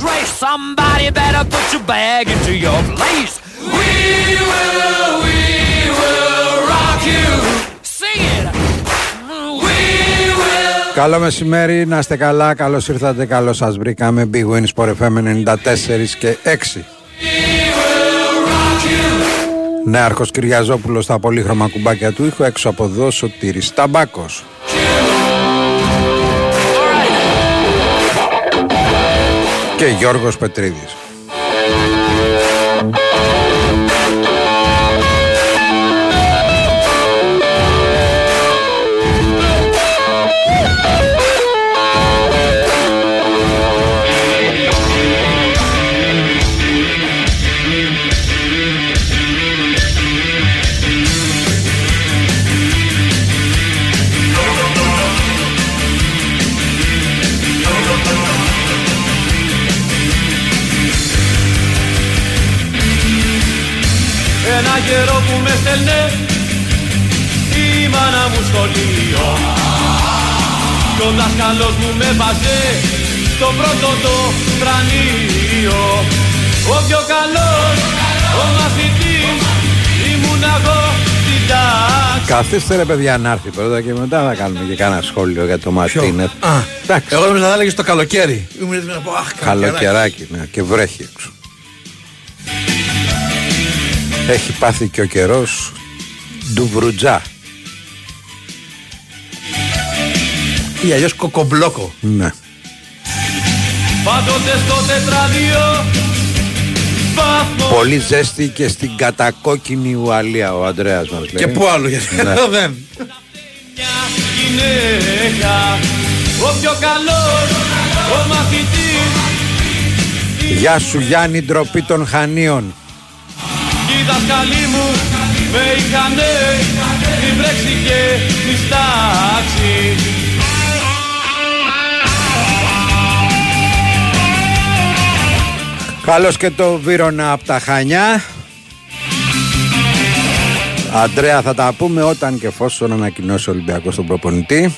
disgrace. Somebody better put your bag into your place. We will, we will rock you. Sing it. We will. Καλό μεσημέρι, να είστε καλά, καλώς ήρθατε, καλώς σας βρήκαμε Big Win Sport FM 94 και 6 Νέαρχος Κυριαζόπουλος στα πολύχρωμα κουμπάκια του ήχου έξω από εδώ Σωτήρης Ταμπάκος και Γιώργος Πετρίδης καιρό που με στέλνε η μάνα μου σχολείο Κι ο δάσκαλος μου με βάζε στο πρώτο το τρανείο Ο πιο καλός, ο μαθητής ήμουν εγώ στην τάξη Καθίστε ρε παιδιά να έρθει πρώτα και μετά θα κάνουμε και κάνα σχόλιο για το Μαρτίνεθ Α, Εντάξει. εγώ νόμιζα θα έλεγε το καλοκαίρι. Ήμουν έτοιμος να πω, αχ, καλοκαιράκι. Καλοκαιράκι ναι, και βρέχει έξω Έχει πάθει και ο καιρός. Ντουβρουτζά Ή αλλιώς κοκομπλόκο. Ναι. Πάντοτε στο τετράδιο βαθμός. Πολύ ζέστη και στην κατακόκκινη Ουαλία ο Ανδρέας μας λέει. Και πού άλλο, γιατί Ναι. εδώ δεν. μια γυναίκα Ο πιο καλός, ο μαθητής. Γεια σου Γιάννη ντροπή των Χανίων. Κι οι δάσκαλοι μου με είχανε Την βρέξη και τη στάξη. Καλώς και το Βύρονα από τα Χανιά. Αντρέα θα τα πούμε όταν και εφόσον ανακοινώσει ο Ολυμπιακός τον προπονητή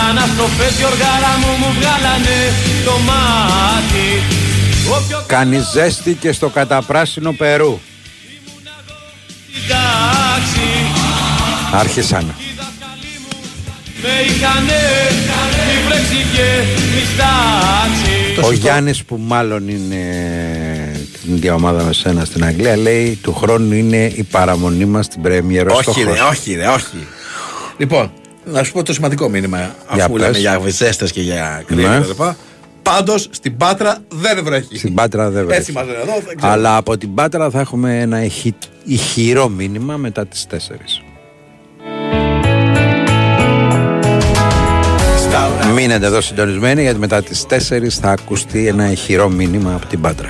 οι συναναστροφές Γιωργάρα μου μου βγάλανε το μάτι. Ο πιο Κάνει ζέστη και στο καταπράσινο Περού. Στην τάξη. Άρχισαν. Με είχανε τη βρέξη και τη στάξη Ο Γιάννης που μάλλον είναι την ίδια ομάδα με σένα στην Αγγλία λέει του χρόνου είναι η παραμονή μας στην Πρέμιερ Όχι, ρε, όχι, ρε, όχι. Λοιπόν, να σου πω το σημαντικό μήνυμα. Αφού πες. λέμε για ζέστε και για κρύο Ναι. κτλ. Πάντως στην Πάτρα δεν βρέχει. Στην Πάτρα δεν βρέχει. Έτσι μας λένε εδώ. δεν ξέρω. Αλλά από την Πάτρα θα έχουμε ένα ηχη... ηχηρό μήνυμα μετά τις 4. Μείνετε εδώ συντονισμένοι γιατί μετά τις 4 θα ακουστεί ένα ηχηρό μήνυμα από την Πάτρα.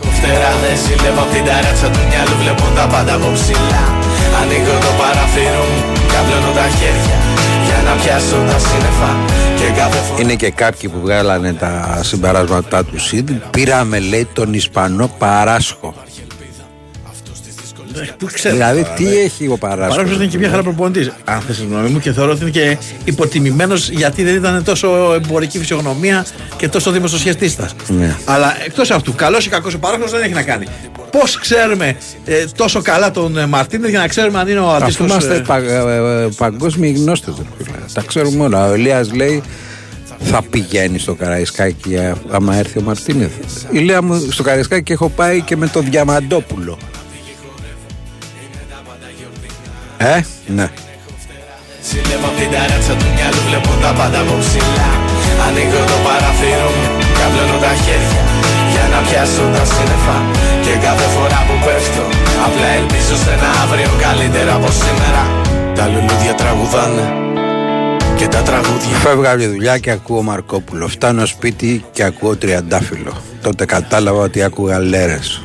Έχω φτερά δεν ζηλεύω απ' την ταράτσα του μυαλού Βλέπω τα πάντα από ψηλά Ανοίγω το παραθύρο μου Καπλώνω τα χέρια Για να πιάσω τα σύννεφα Και κάθε φορά Είναι και κάποιοι που βγάλανε τα συμπεράσματά τους ήδη. Πήραμε λέει τον Ισπανό Παράσχο. Πού ξέρω. Δηλαδή τώρα, τι ναι. έχει ο Παράγραφο Παράσχο. είναι και μια χαρά προπονητής. Αν θες τη γνώμη μου και θεωρώ ότι είναι και υποτιμημένος γιατί δεν ήταν τόσο εμπορική φυσιογνωμία και τόσο δημοσιοσχετίστα. Ναι. Αλλά εκτός αυτού, καλός ή κακός ο παράγραφο δεν έχει να κάνει. Πώς ξέρουμε ε, τόσο καλά τον ε, Μαρτίνε για να ξέρουμε αν είναι ο Αφού αντίστοιχο. είμαστε πα, ε, ε, παγκόσμιοι γνώστες. Τα ξέρουμε όλα. Ο Ηλίας λέει θα πηγαίνει στο Καραϊσκάκι ε, άμα έρθει ο Μαρτίνεθ. Η Λέα μου στο Καραϊσκάκι έχω πάει και με το Διαμαντόπουλο. Ε, ναι. Ζηλεύω απ' την ταράτσα του μυαλού Βλέπω τα πάντα από ψηλά Ανοίγω το παραθύρο μου Καπλώνω τα χέρια Για να πιάσω τα σύννεφα Και κάθε φορά που πέφτω Απλά ελπίζω σε ένα αύριο καλύτερα από σήμερα Τα λουλούδια τραγουδάνε Και τα τραγούδια Φεύγα από τη δουλειά και ακούω Μαρκόπουλο. Φτάνω σπίτι και ακούω Τριαντάφυλλο. Τότε κατάλαβα ότι άκουγα λέρες.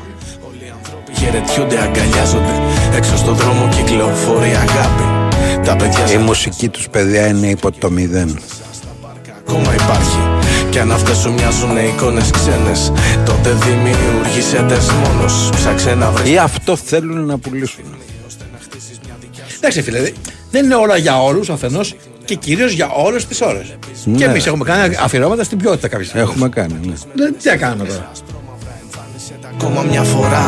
Χαιρετιούνται, αγκαλιάζονται Έξω στο δρόμο κυκλοφορεί αγάπη Τα Τα παιδιά Η σαν μουσική τους παιδιά είναι υπό το μηδέν. ακόμα υπάρχει Κι αν αυτές σου μοιάζουν εικόνες ξένες Τότε δημιούργησε τες μόνος Ψάξε να βρεις Ή αυτό θέλουν να πουλήσουν. Εντάξει, φίλε, δε- δεν είναι όλα για όλους αφενός και κυρίως για όλες τις ώρες. Ναι. Και εμείς έχουμε κάνει αφιερώματα στην ποιότητα κάποια στιγμή. Έχουμε κάνει, ναι. Δεν- Τι θα κάνουμε τώρα. ακόμα μια φορά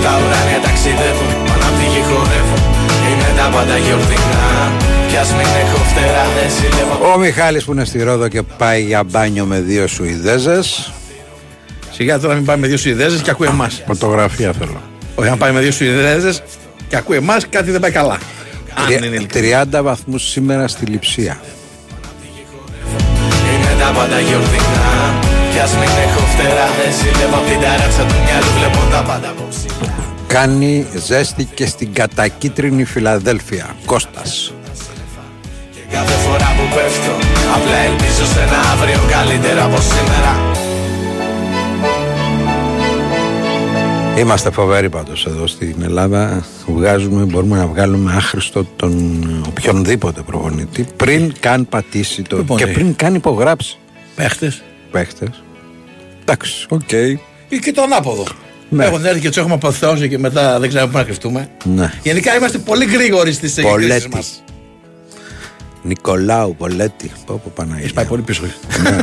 Στα ουράνια ταξιδεύουν Πάνω απ' τη γη χορεύουν Είναι τα πάντα γιορτινά Κι ας μην έχω φτερά δεν ζηλεύω Ο Μιχάλης που είναι στη Ρόδο και πάει για μπάνιο με δύο Σουηδέζες. Σιγά τώρα μην πάει με δύο Σουηδέζες και ακούει εμάς. Φωτογραφία θέλω. Όχι, αν πάει με δύο Σουηδέζες και ακούει εμάς, κάτι δεν πάει καλά. Αν είναι ειλικρινή. 30 βαθμούς σήμερα στη Λιψία. Είναι τα πάντα γιορτινά Κι ας μην έχω φτερά δεν ζηλεύω Απ' την ταράτσα του μυαλού βλέπω τα πάντα απόψη Κάνει ζέστη και στην κατακίτρινη Φιλαδέλφια. Κώστας. Και κάθε φορά που πέφτω Απλά ελπίζω σε ένα αύριο καλύτερα από σήμερα Είμαστε φοβεροί πάντως εδώ στην Ελλάδα. Βγάζουμε, μπορούμε να βγάλουμε άχρηστο τον οποιονδήποτε προπονητή πριν καν πατήσει το. Λοιπόν, και ναι. πριν καν υπογράψει. Παίχτες. Παίχτες. Εντάξει, οκ. Ή και το ανάποδο. Ναι. Έχουν έρθει και τους έχουμε αποθεώσει και μετά δεν ξέρουμε πού να κρυφτούμε. Ναι. Γενικά είμαστε πολύ γρήγοροι στις εκκλήσεις Πολέτη. μας. Νικολάου, Πολέτη. Πω πω Παναγία. Έχεις πάει πολύ πίσω. Ναι,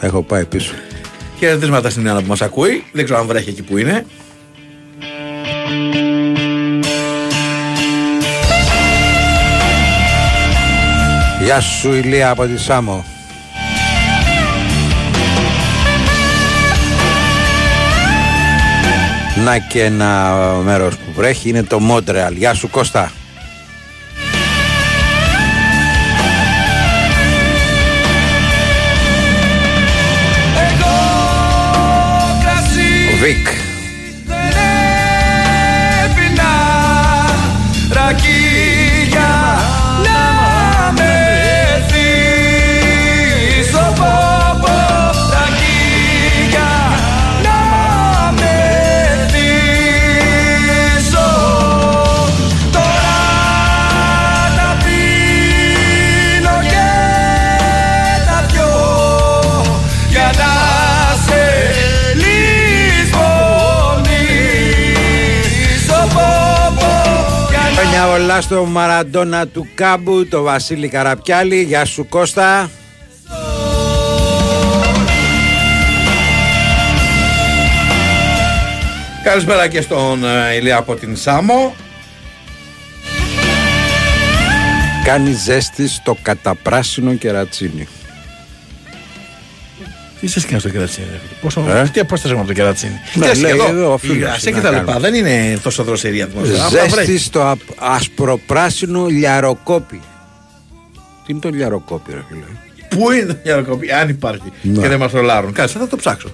έχω πάει πίσω. Χαιρετίσματα στην Άννα που μας ακούει. Δεν ξέρω αν βρέχει εκεί που είναι. Γεια σου Ηλία από τη Σάμο. Να και ένα μέρος που βρέχει είναι το Μόντρεαλ. Γεια σου Κώστα. Εγώ κρασί Χρόνια πολλά στο Μαραντόνα του Κάμπου, το Βασίλη Καραπιάλη. Γεια σου Κώστα. Καλησπέρα και στον ε, Ηλία από την Σάμο. Κάνει ζέστη στο καταπράσινο κερατσίνι. Τι σε σκέφτεται το κερατσίνη, ρε φίλε; Πόσο, Ε; τι απόσταση έχουμε από το κερατσίνι; Ναι, Τι λέει εδώ, εδώ ο φίλος, υγρασία τι και να τα λοιπά. κάνουμε. Δεν είναι τόσο δροσερή η ατμόσφαιρα. Απλά Ζέστη βρέχει. στο απ- ασπροπράσινο λιαροκόπι. Τι είναι το λιαροκόπι, ρε φίλε; Πού είναι το γεροκοπή, αν υπάρχει. Ναι. Και δεν μας ρολάρουν. Κάτσε, θα το ψάξω.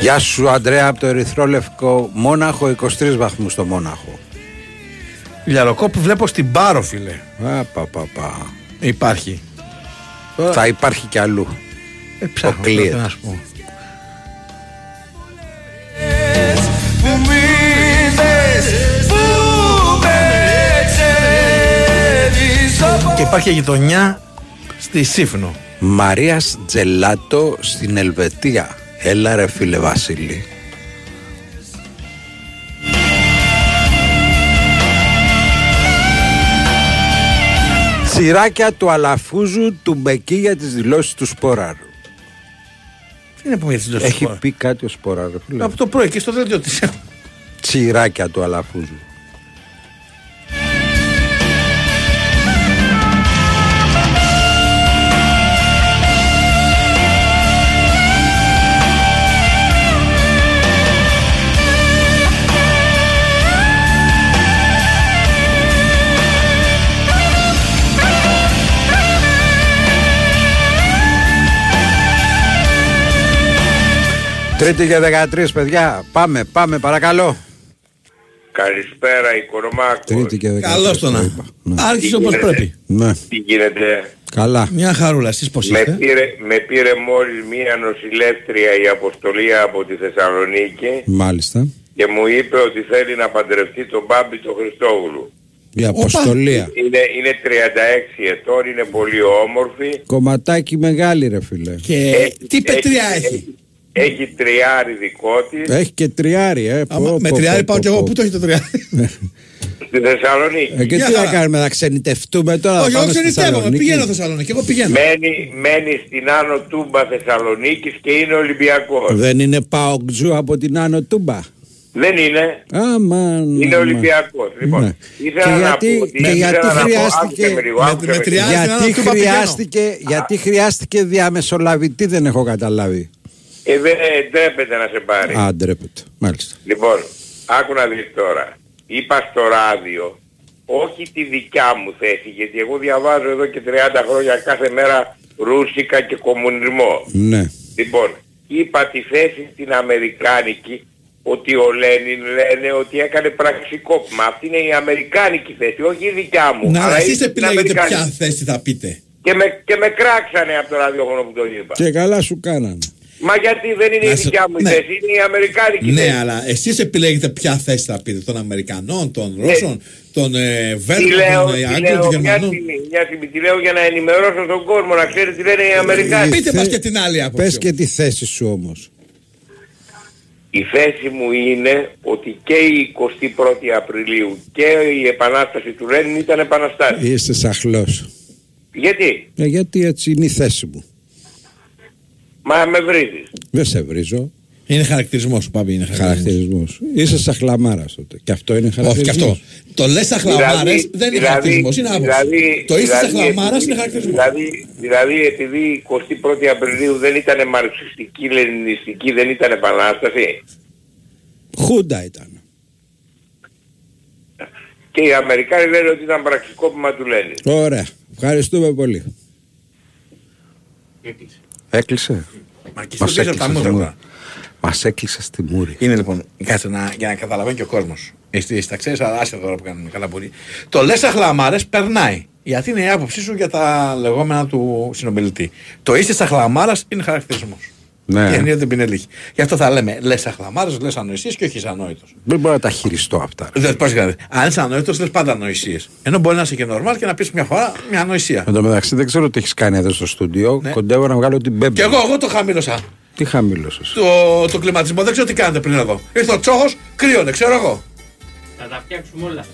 Γεια σου Αντρέα από το Ερυθρόλευκο Μόναχο, 23 βαθμούς στο Μόναχο. Λιαροκόπη βλέπω στην Πάρο, φίλε. Α, πα, πα, πα. Υπάρχει. Θα υπάρχει κι αλλού. Ε, ψάχνω, κλείεται. τι να σου πω. που μ' είδες, που με ξέδιζω Και υπάρχει γειτονιά στη Σύφνο. Μαρίας Τζελάτο στην Ελβετία. Έλα ρε φίλε Βασίλη. Τσιράκια του Αλαφούζου του Μπεκί για τις δηλώσεις του Σπόραρου. Τι είναι που με έτσι Έχει πει κάτι ο Σπόραρου φίλε. Από το πρωί και στο δελτίο της. Τσιράκια του Αλαφούζου. Τρίτη και 13 παιδιά. Πάμε, πάμε παρακαλώ. Καλησπέρα, Οικονομάκο. Τρίτη και 13. Καλώς το να. είπα. Ναι. Άρχισε όπως πρέπει. Ναι. Τι γίνεται; Καλά. Μια χαρούλα, εσείς πώς Με είστε; πήρε, με πήρε μόλις μία νοσηλεύτρια η αποστολή από τη Θεσσαλονίκη Μάλιστα. και μου είπε ότι θέλει να παντρευτεί τον Μπάμπη τον Χριστόγλου. Η αποστολία. Είναι, είναι 36 ετών, είναι πολύ όμορφη. Κομματάκι μεγάλη ρε φίλε. Και τι πετριά έχει. Έχει; Τριάρι δικό της. Έχει και τριάρι, ε. Άμα Πω, με πω, τριάρι πω, πάω πω, κι εγώ. πω. Πού το έχει το τριάρι; Στη Θεσσαλονίκη. Ε, και Μια τι να χαρά. κάνουμε, να ξενιτευτούμε τώρα. Όχι, να εγώ πάμε στη ξενιτεύομαι. Θεσσαλονίκη. Πηγαίνω Θεσσαλονίκη. Εγώ πηγαίνω. Μένει, μένει στην Άνω Τούμπα Θεσσαλονίκης και είναι Ολυμπιακός. Δεν είναι Παοκτζού από την Άνω Τούμπα; Δεν είναι. Αμάν. Είναι αμάν. Ολυμπιακός. Λοιπόν, Ναι. ήθελα Και να γιατί- πω ότι και ήθελα γιατί να πω- χρειάστηκε- άκουσε με λίγο, με- άκουσε με με τριάρι- λίγο. στην Άνω Γιατί Τούμπα πηγαίνω. χρειάστηκε, γιατί χρειάστηκε διαμεσολαβητή δεν έχω καταλάβει. Ε, δεν ντρέπεται να σε πάρει. Α, ντρέπεται. Μάλιστα. Λοιπόν, άκου να δεις τώρα. Είπα στο ράδιο, όχι τη δικιά μου θέση, γιατί εγώ διαβάζω εδώ και 30 χρόνια κάθε μέρα ρούσικα και κομμουνισμό. Ναι. Λοιπόν, είπα τη θέση στην Αμερικάνικη ότι ο Λένιν λένε ότι έκανε πραξικόπημα. Αυτή είναι η Αμερικάνικη θέση, όχι η δικιά μου. Να, αλλά αλλά εσείς είναι στην επιλέγετε ποια Αμερικάνικη. θέση θα πείτε. Και με, και με κράξανε από το ραδιόφωνο που το είπα. Και καλά σου κάνανε. Μα γιατί δεν είναι Να η σε- δικιά μου η ναι. θέση, είναι η Αμερικάνικη θέση. Ναι, αλλά εσείς επιλέγετε ποια θέση θα πείτε. Των Αμερικανών, των Ναι. Ρώσων, των ε, Τι Βέλγων, λέω, των ε, τι Άγγλων, λέω, των μια Γερμανών. στιγμή, μια στιγμή, τι λέω για να ενημερώσω τον κόσμο, να ξέρει τι λένε οι Αμερικάνοι. Πείτε Θε- μας και την άλλη άποψη. Πες και τη θέση σου όμως. Η θέση μου είναι ότι και η 21η Απριλίου και η επανάσταση του Λένιν ήταν επαναστάση. Είσαι σαχλός. Γιατί, Ε, γιατί έτσι είναι η θέση μου. Μα με βρίζεις. Δεν σε βρίζω. Είναι χαρακτηρισμός σου, Παμπή. Είναι χαρακτηρισμός. Χαρακτηρισμό. Είσαι σαχλαμάρα τότε. Και αυτό είναι Όχι και χαρακτηρισμός. αυτό. Το λες αχλαμάρε Δηλαδή- δεν είναι δηλαδή- χαρακτηρισμός, είναι άποψη. δηλαδή- το είσαι δηλαδή αχλαμάρα επειδή- είναι χαρακτηρισμός. Δηλαδή, δηλαδή επειδή η 21η Απριλίου δεν ήταν μαρξιστική, λενινιστική, δεν ήταν επανάσταση. Χούντα ήταν. Και οι Αμερικάνοι λένε ότι ήταν πραξικόπημα του Λένιν. Ωραία. Ευχαριστούμε πολύ. Έκλεισε. Μα και Μας στο πίσω από τα έκλεισε στη μούτρα. μούρη. Μας έκλεισε στη μούρη. Είναι λοιπόν, κάτσε να, για να καταλαβαίνει και ο κόσμος. Εσύ, εσύ τα ξέρεις, αλλά άσε τώρα που κάνουμε καλά πολύ. Το λες αχλαμάρες περνάει. Γιατί είναι η άποψή σου για τα λεγόμενα του συνομιλητή. Το είσαι αχλαμάρας είναι χαρακτηρισμός. Ναι. Και εννοείται πινελίχη. Γι' αυτό θα λέμε λες αχλαμάρε, λες ανοησίες και όχι ανόητο. Δεν μπορώ να τα χειριστώ αυτά. Δεν πώς δηλαδή. Αν είσαι ανόητο, λες πάντα ανοησίες. Ενώ μπορεί να είσαι και νορμάλ και να πεις μια φορά μια ανοησία. Εν τω μεταξύ δεν ξέρω τι έχεις κάνει εδώ στο στούντιο. Ναι. Κοντεύω να βγάλω την μπέμπη. Και εγώ, εγώ το χαμήλωσα. Τι χαμήλωσες; Το, το κλιματισμό δεν ξέρω τι κάνετε πριν εδώ. Ήρθε ο τσόχο, κρύωνε, ξέρω εγώ. Θα τα φτιάξουμε όλα.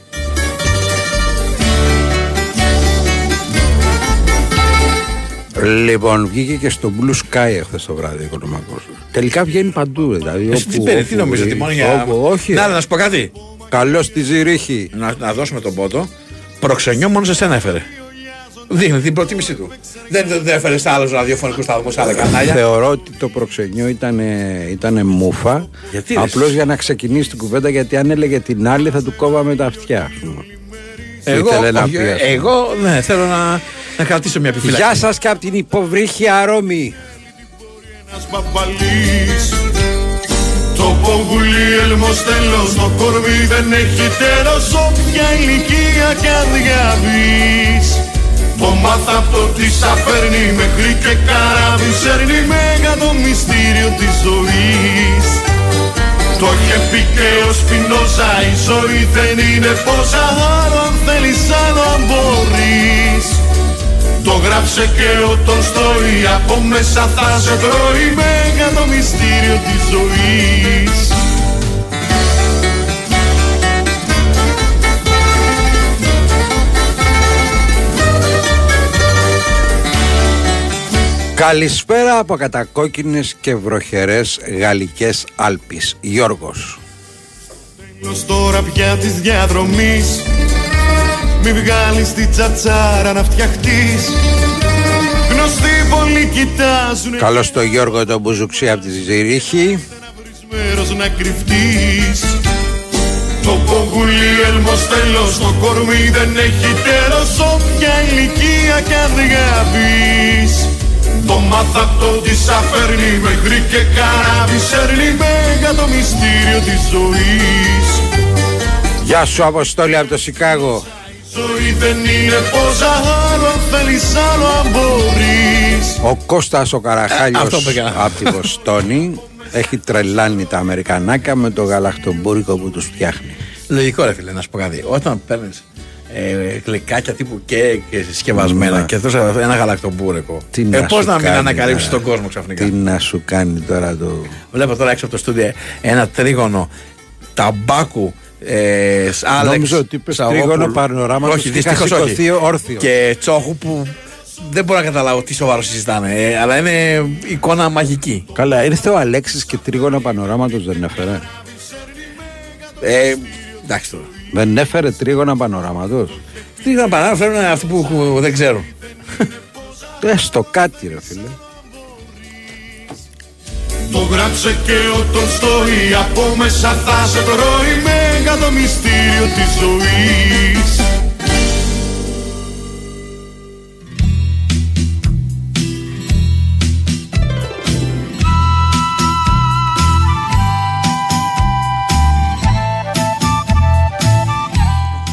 Λοιπόν, βγήκε και στο Blue Sky εχθές το βράδυ ο Οικονομικός. Τελικά βγαίνει παντού. Δηλαδή, Εσύ τι παίρνει, τι νομίζω ότι μόνο για. όπου- όχι. Να, να σου πω κάτι. Καλό στη Ζηρίχη. Να, να δώσουμε τον πότο. Προξενιό μόνο σε σένα έφερε. Δείχνει την προτίμησή του. Δεν, δεν, δεν έφερες σε άλλους ραδιοφωνικούς σταθμούς, άλλα κανάλια. Θεωρώ ότι το προξενιό ήταν, ήτανε μούφα. Γιατί, ρε, Απλώς για να ξεκινήσει την κουβέντα, γιατί αν έλεγε την άλλη θα του κόβαμε τα αυτιά. ας πούμε. Εγώ, Ήθελε να όχι, πει, ας πούμε. εγώ ναι, θέλω να, να κρατήσω μια επιφύλαξη. Γεια σας και από την υποβρύχια Ρώμη. ένας παπαλής Το πογουλί έλμος τέλος Το κορμί δεν έχει τέλος Όποια ηλικία κι αν διαβείς Το μάθα από το τι σα φέρνει Μέχρι και καράβι σέρνει Μέγα το μυστήριο της ζωής το είχε πει και ο Σπινόζα Η ζωή δεν είναι πόσα Άλλο αν θέλεις άλλο αν μπορείς το γράψε και ο Τολστόι Από μέσα θα σε τρώει Μέγα το μυστήριο της ζωής Καλησπέρα από κατακόκκινες και βροχερές γαλλικές Άλπεις. Γιώργος. Τέλος τώρα πια της διαδρομής Μη βγάλεις τη τσατσάρα να φτιαχτείς. Γνωστοί πολλοί κοιτάζουν Καλώς το Γιώργο τον Μπουζουξή από τη Ζηρίχη. βρεις μέρος να κρυφτείς. Το πογουλί έλμος τέλος Το κορμί δεν έχει τέλος Όποια ηλικία κι αν διαβείς Το μάθα απ' το τι σα φέρνει Μέχρι και καράβι σέρνει Μέγα το μυστήριο της ζωής. Γεια σου Αποστόλη από το Σικάγο. Ζωή δεν είναι πόσα άλλο αν θέλεις άλλο αν μπορείς Ο Κώστας ο Ε, Καραχάλιος αυτό πήγα. από τη Βοστόνη έχει τρελάνει τα Αμερικανάκια με το γαλακτομπούρικο που τους φτιάχνει. Λογικό ρε φίλε να σου πω κάτι. Όταν παίρνεις ε, γλυκάκια τύπου και, και συσκευασμένα Ναι. και τόσο ένα γαλακτομπούρεκο. Τι ε, να Πώς σου να μην κάνει, ανακαλύψεις τώρα. τον κόσμο ξαφνικά; Τι να σου κάνει τώρα το. Βλέπω τώρα έξω από το στούντιο ένα τρίγωνο ταμπάκου. Ε, Άλεξ, Νόμιζα ότι είπες Σαόπουλου. τρίγωνο πανοράματος Όχι, και είχα δυστυχώς όχι. σηκωθεί όρθιος. Και τσόχου που δεν μπορώ να καταλάβω τι σοβαρό συζητάνε. ε, αλλά είναι εικόνα μαγική. Καλά, ήρθε ο Αλέξης και τρίγωνα πανοράματος δεν έφερε. Ε, εντάξει τώρα. Δεν έφερε τρίγωνα πανοράματος. Τι να παρά, φέρνουν αυτοί που, που δεν ξέρουν. Έστω κάτι, ρε φίλε. Το γράψε και ο Τολστόη από μέσα θα σε τρώει Μέγα το μυστήριο της ζωής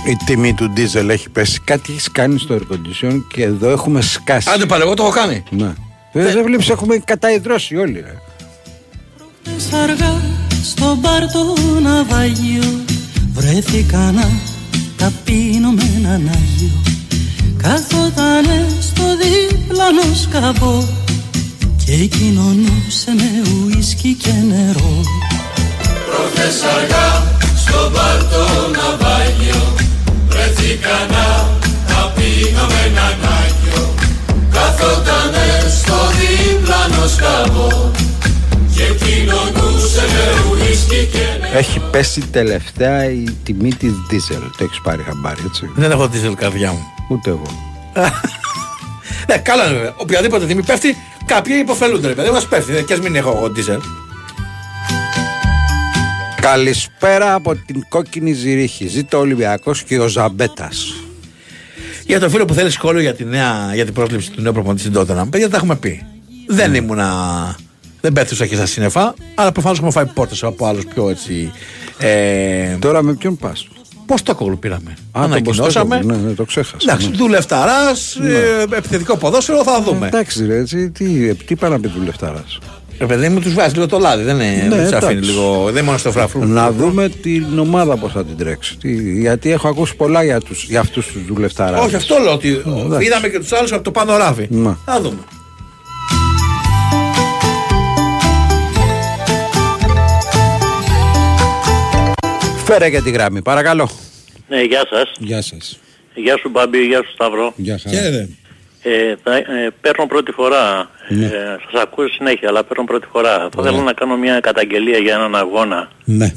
Η τιμή του ντίζελ έχει πέσει. Κάτι έχεις κάνει στο air condition και εδώ έχουμε σκάσει. Άντε πάλι, εγώ το έχω κάνει. Ναι. Δεν δεν βλέπεις έχουμε καταϊδρώσει όλοι. Ρε. Χθες αργάς στο μπαρ το ναυάγιο Βρέθηκα να ταπείνω με έναν Άγιο. Κάθοτανε στο δίπλανο σκαμπό Και κοινωνούσε με ουίσκι και νερό. Προχθές αργά στο μπαρ το ναυάγιο Βρέθηκα να ταπείνω με έναν Άγιο. Καθότανε στο δίπλανο σκαμπό Έχει πέσει τελευταία η τιμή της ντίζελ. Το έχεις πάρει χαμπάρι, έτσι; Δεν έχω τη καρδιά μου. Ούτε εγώ. Ναι, καλά είναι βέβαια. Οποιαδήποτε τιμή πέφτει, κάποιοι υποφελούνται. Ρε παιδί μας πέφτει. Και ας μην έχω εγώ ντίζελ. Καλησπέρα από την κόκκινη ζυρίχη. Ζήτω ο Ολυμπιακός και ο Ζαμπέτας. Για το φίλο που θέλει σχόλιο για, τη νέα, για την πρόσληψη του νέου προπονητή στην Τότενα, παιδιά τα έχουμε πει. Δεν ήμουνα. Δεν πέφτουσα και στα σύννεφα, αλλά προφανώς έχουμε φάει πόρτες από άλλους πιο έτσι. Ε, Τώρα με ποιον πας; Πώς το κόλλο πήραμε. Α, τον Ανακοινώσαμε. Ποστέκογλου, Ναι, ναι, το ξέχασα. Εντάξει, ναι. δουλευταράς, ε, επιθετικό ποδόσφαιρο θα δούμε. Εντάξει, ρε, έτσι, τι, τι πάει να πει δουλευτάρας. Ε, παιδί μου, τους βάζεις λίγο το λάδι. Δεν, είναι, δεν τους εντάξει. αφήνει λίγο. Δεν είναι μόνο στο φραφρού. Να δούμε την ομάδα πώς θα την τρέξει. Τι, γιατί έχω ακούσει πολλά για, τους, για αυτούς τους δουλευτάρας. Όχι, αυτό λέω ότι εντάξει. είδαμε και τους άλλους από το πάνω ράβι. Ναι. Θα δούμε. Φέρε και τη γραμμή, παρακαλώ. Ναι, γεια σας. Γεια σας. Γεια σου Μπάμπη, γεια σου Σταύρο. Γεια χαρά. Χαίρετε. Ε, θα, ε, παίρνω πρώτη φορά. Ναι. Ε, σας ακούω συνέχεια, αλλά παίρνω πρώτη φορά. Θα ήθελα να κάνω μια καταγγελία για έναν αγώνα. Ναι,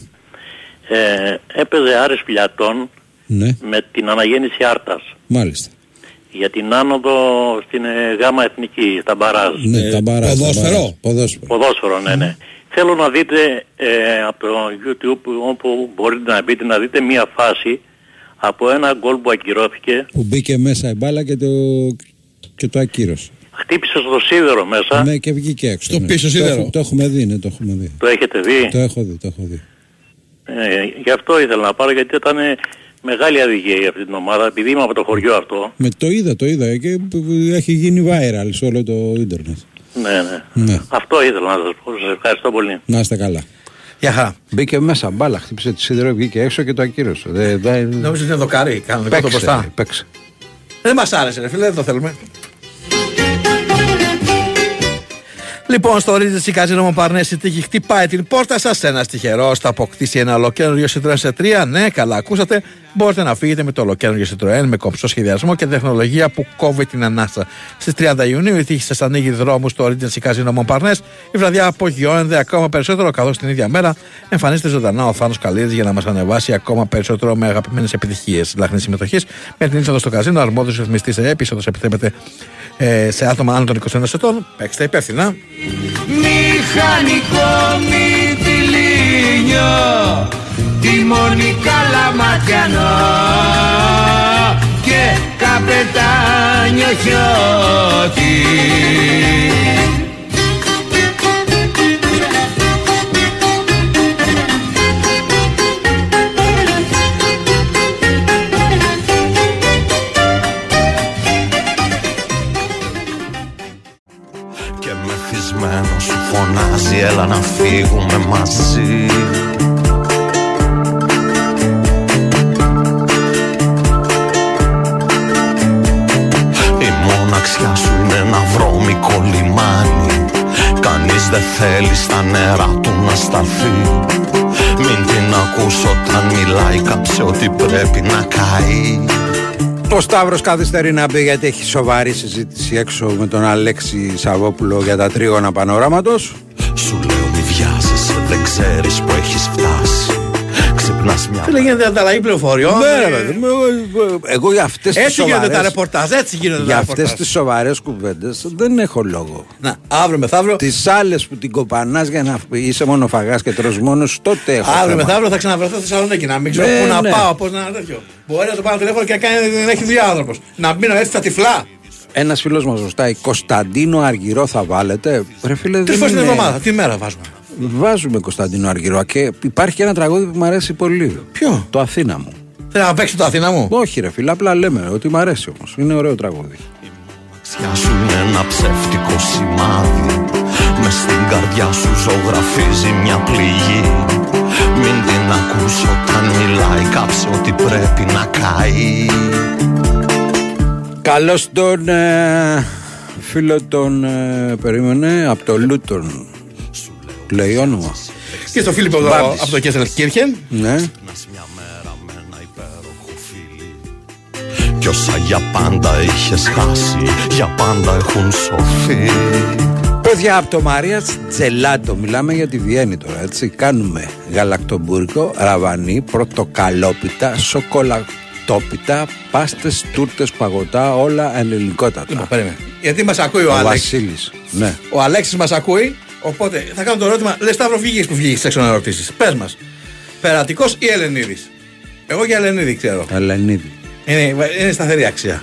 Ε, έπαιζε Άρης Πιλιατών ναι, με την αναγέννηση Άρτας. μάλιστα. Για την άνοδο στην ε, γάμα εθνική, στα μπαράζ. Ναι, τα μπαράζ, τα ποδόσφαιρο. μπαράζ. Ποδόσφαιρο. Ποδόσφαιρο, ναι, ναι. Θέλω να δείτε ε, από το YouTube όπου μπορείτε να μπείτε να δείτε μια φάση από ένα γκολ που ακυρώθηκε. Που μπήκε μέσα η μπάλα και το, και το ακύρωσε. Χτύπησε στο σίδερο μέσα. Ναι, και βγήκε έξω. Στο ναι. πίσω Το σίδερο. έχω- Το, έχουμε δει, ναι, το έχουμε δει. Το έχετε δει; Το έχω δει, το έχω δει. Ε, γι' αυτό ήθελα να πάρω γιατί ήταν ε, μεγάλη αδικία για αυτή την ομάδα επειδή είμαι από το χωριό αυτό. Με το είδα, το είδα και έχει γίνει viral σε όλο το ίντερνετ. Ναι, ναι. Ναι. Αυτό ήθελα να σας πω. Σας ευχαριστώ πολύ. Να είστε καλά. Γεια χαρά. Μπήκε μέσα μπάλα, χτύπησε τη σίδερο, βγήκε έξω και το ακύρωσε. Δεν, δεν... Νομίζω ότι είναι δοκάρι. Κανονικό το Παίξε, μπροστά. ρε, παίξε. Δεν μας άρεσε, ρε φίλε, δεν το θέλουμε. Λοιπόν, στο Regency Casino Montparnasse η τύχη χτυπάει την πόρτα σας. Ένα τυχερό θα αποκτήσει ένα ολοκένουργιο Citroën σε 3. Ναι, καλά, ακούσατε. Μπορείτε να φύγετε με το ολοκένουργιο Citroën με κομψό σχεδιασμό και τεχνολογία που κόβει την ανάσα. Στις 30 Ιουνίου η τύχη σας ανοίγει δρόμους στο Regency Casino Montparnasse. Η βραδιά απογειώνεται ακόμα περισσότερο, καθώς την ίδια μέρα εμφανίζεται ζωντανά ο Θάνος Καλίδης για να μας ανεβάσει ακόμα περισσότερο με αγαπημένες επιτυχίες. Λαχνής συμμετοχής με την είσοδο στο καζίνο, αρμόδιος ρυθμιστής σε έπεισοδο επιτρέπεται ε, σε άτομα άνω των 21 ετών. Παίξτε υπεύθυνα. Μηχανικό μυτιλίνιο Τιμόνι καλαματιανό Και καπετάνιο χιώτη κουρασμένος Φωνάζει έλα να φύγουμε μαζί. Η μοναξιά σου είναι ένα βρώμικο λιμάνι Κανείς δεν θέλει στα νερά του να σταθεί. Μην την ακούς όταν μιλάει Κάψε ότι πρέπει να καεί. Ο Σταύρος καθυστερεί να μπει γιατί έχει σοβαρή συζήτηση έξω με τον Αλέξη Σαββόπουλο για τα τρίγωνα πανοράματος. Σου λέω μη βιάζεσαι δεν ξέρεις που έχεις φτάσει Ξυπνάς μια Φίλε, γίνεται ανταλλαγή πληροφοριών. Ναι, ρε Ε, παιδί μου, εγώ- εγώ για αυτές τις Έτσι γίνονται τα σοβαρές, ρεπορτάζ, έτσι γίνονται για τα αυτές ρεπορτάζ. τις σοβαρές κουβέντες δεν έχω λόγο. Να, αύριο μεθαύριο, Τις άλλες που την κοπανάς για να είσαι μονοφαγάς και τρως μόνος, τότε έχω αύριο θέμα. μεθαύριο θα ξαναβρεθώ στη Θεσσαλονίκη. Να μην ξέρω Ναι, πού να ναι. πάω, πώς να τέτοιο. Μπορεί να το πάρω τηλέφωνο και να, κάνει, να έχει δουλειά άνθρωπος. Να μείνω έτσι στα τυφλά. Ένας φίλος μας ρωτάει, Κωνσταντίνο Αργυρό θα βάλετε; Ρε φίλε, Τρεις δεν φορές την είναι- εβδομάδα, τι μέρα βάζουμε. Βάζουμε Κωνσταντίνο Αργυρό και υπάρχει και ένα τραγούδι που μου αρέσει πολύ. Ποιο; Το Αθήνα μου. Θέλω να παίξει το Αθήνα μου; Όχι ρε φίλε, απλά λέμε ότι μου αρέσει όμως. Είναι ωραίο τραγούδι. Μαξιά σου είναι ένα ψεύτικο σημάδι μες στην καρδιά σου ζωγραφίζει μια πληγή Μην την ακούς όταν μιλάει κάψε ότι πρέπει να καεί Καλώς τον ε, φίλο τον ε, περίμενε από το Λούτον. Λέει όνομα. Και στο Φίλιππο εδώ Μπάμπης. από το Κέσσελ Κίρχεν. Ναι. μια μέρα με ένα υπέροχο φίλι Κι όσα για πάντα είχες χάσει για πάντα έχουν σωθεί Παιδιά από το Μαρία Τζελάτο, μιλάμε για τη Βιέννη τώρα, έτσι. Κάνουμε γαλακτομπούρικο, ραβανί, πρωτοκαλόπιτα, σοκολατόπιτα, πάστες, τούρτες, παγωτά, όλα ελληνικότατα. Λοιπόν, περίμενε. Γιατί μας ακούει ο Ο Αλέξη. Βασίλης, ναι. Ο Αλέξης μας ακούει. Οπότε θα κάνω το ερώτημα. Λες Σταύρο, βγήκε που βγήκε έξω να ρωτήσει. Πες μας. Περατικός ή Ελενίδης; Εγώ για Ελενίδη ξέρω. Ελενίδη. Είναι, είναι σταθερή αξία.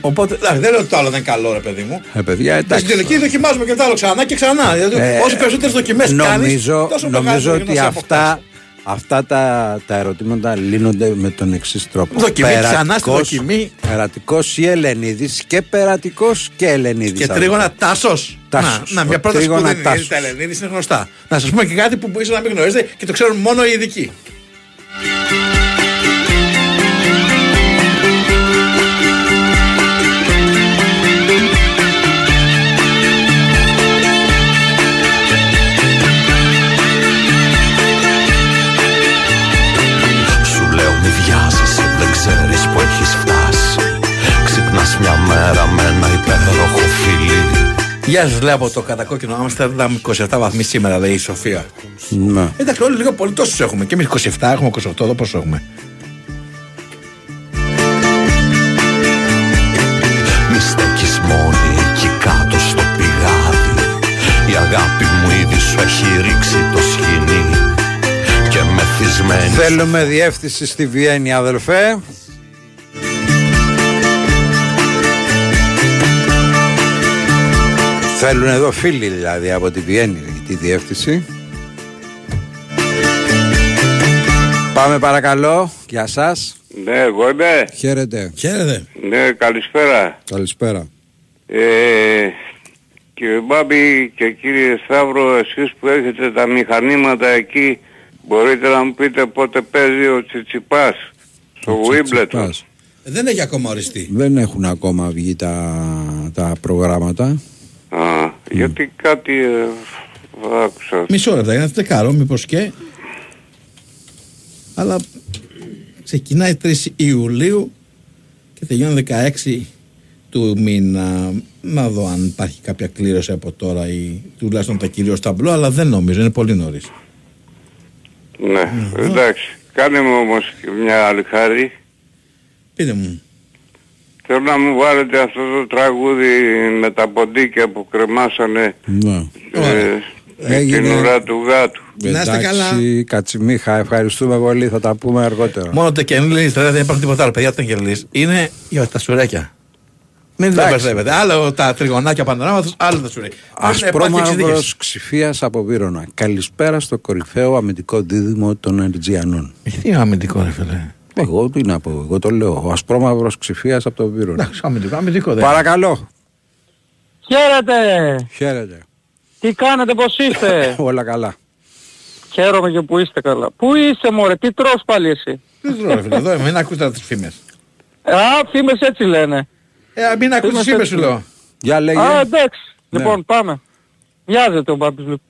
Οπότε εντάξει, δεν λέω ότι το άλλο δεν είναι καλό, ρε παιδί μου. Ε, παιδιά, Στην εντάξει. τελική δοκιμάζουμε και το άλλο ξανά και ξανά. Δηλαδή, Ε, όσο περισσότερες δοκιμές κάνεις, Νομίζω, τόσο νομίζω μεγαλύτερο ότι είναι όσο αυτά, αποκτάς. αυτά τα, τα ερωτήματα λύνονται με τον εξής τρόπο. Δοκιμή, ξανά στη Περατικός- δοκιμή. Περατικός ή Ελενίδης και περατικός και Ελενίδης. Και τρίγωνα τάσος. Τάσος. Να, να, μια Ο πρόταση που τρίγωνας δεν είναι. τάσος. Τα Ελενίδη είναι γνωστά. Να σας πούμε και κάτι που ίσως να μην γνωρίζετε και το ξέρουν μόνο οι ειδικοί. Σου λέω μη βιάζεσαι, δεν ξέρεις που έχεις φτάσει Ξυπνάς μια μέρα με ένα υπέροχο φιλί Γεια σα, λέω από το κατακόκκινο Άμστερνταμ 27 βαθμοί σήμερα, λέει η Σοφία. Ναι. Εντάξει, όλοι λίγο πολύ τόσους έχουμε. Και εμείς 27 έχουμε 28, εδώ πόσο έχουμε. Μη στέκεις μόνη εκεί κάτω στο πηγάδι Η αγάπη μου ήδη σου έχει ρίξει το σκηνή Και μεθυσμένη Θέλουμε διεύθυνση στη Βιέννη, αδελφέ. Θέλουν εδώ φίλοι δηλαδή από τη Βιέννη τη διεύθυνση. Πάμε παρακαλώ. Γεια σας. Ναι, εγώ είμαι. Χαίρετε. Χαίρετε. Ναι, καλησπέρα. Καλησπέρα. Ε, κύριε Μπάμπη και κύριε Σταύρο, εσείς που έχετε τα μηχανήματα εκεί, μπορείτε να μου πείτε πότε παίζει ο Τσιτσιπάς στο Wimbledon. Τσιτσιπάς. Δεν έχει ακόμα οριστεί. Δεν έχουν ακόμα βγει τα, τα προγράμματα. Α, γιατί κάτι ε, άκουσα. Μισό λεπτό, είναι δεκάρο, μήπως και. Αλλά ξεκινάει 3 Ιουλίου και τελειώνει 16 του μήνα. Να δω αν υπάρχει κάποια κλήρωση από τώρα ή τουλάχιστον τα κυρίως ταμπλό, αλλά δεν νομίζω, είναι πολύ νωρίς. Ναι, εντάξει. Κάνε μου όμως και μια άλλη χάρη. Πείτε μου. Θέλω να μου βάλετε αυτό το τραγούδι με τα ποντίκια που κρεμάσανε Ναι. ε, την Έγινε. ουρά του γάτου. Να είστε Εντάξει, Κατσιμίχα, ευχαριστούμε πολύ. Θα τα πούμε αργότερα. Μόνο το κενλής, δεν υπάρχει τίποτα άλλο. Παιδιά, το κενλής είναι για τα σουρέκια. Μην τα Εντάξει. μπερδεύετε. Άλλο τα τριγωνάκια πανοράματο, άλλο τα σουρέκια. Ασπρόμαυρο ξηφίας από Βύρονα. Καλησπέρα στο κορυφαίο αμυντικό δίδυμο των Ερτζιανών. Τι αμυντικό, ρε φίλε. Εγώ τι να πω, εγώ το λέω. Ο ασπρόμαυρος ξηφίας από το Βύρονα. Εντάξει, αμυντικό, αμυντικό δεν. Παρακαλώ. Χαίρετε! Χαίρετε. Τι κάνετε, πώς είστε; Όλα καλά. Χαίρομαι και που είστε καλά. Πού είσαι μωρέ, τι τρως πάλι εσύ; Τι τρώω, ρε φίλε, εδώ είμαι, μην ακούς τώρα τις φήμες. Α, φήμες έτσι λένε. Ε, μην ακούς τις Είμαστε φήμες έτσι. σου λέω. Για λέγε. Α, εντάξει. Ναι. Λοιπόν, πάμε. Βιάζεται ο Μπάμπης λοιπόν.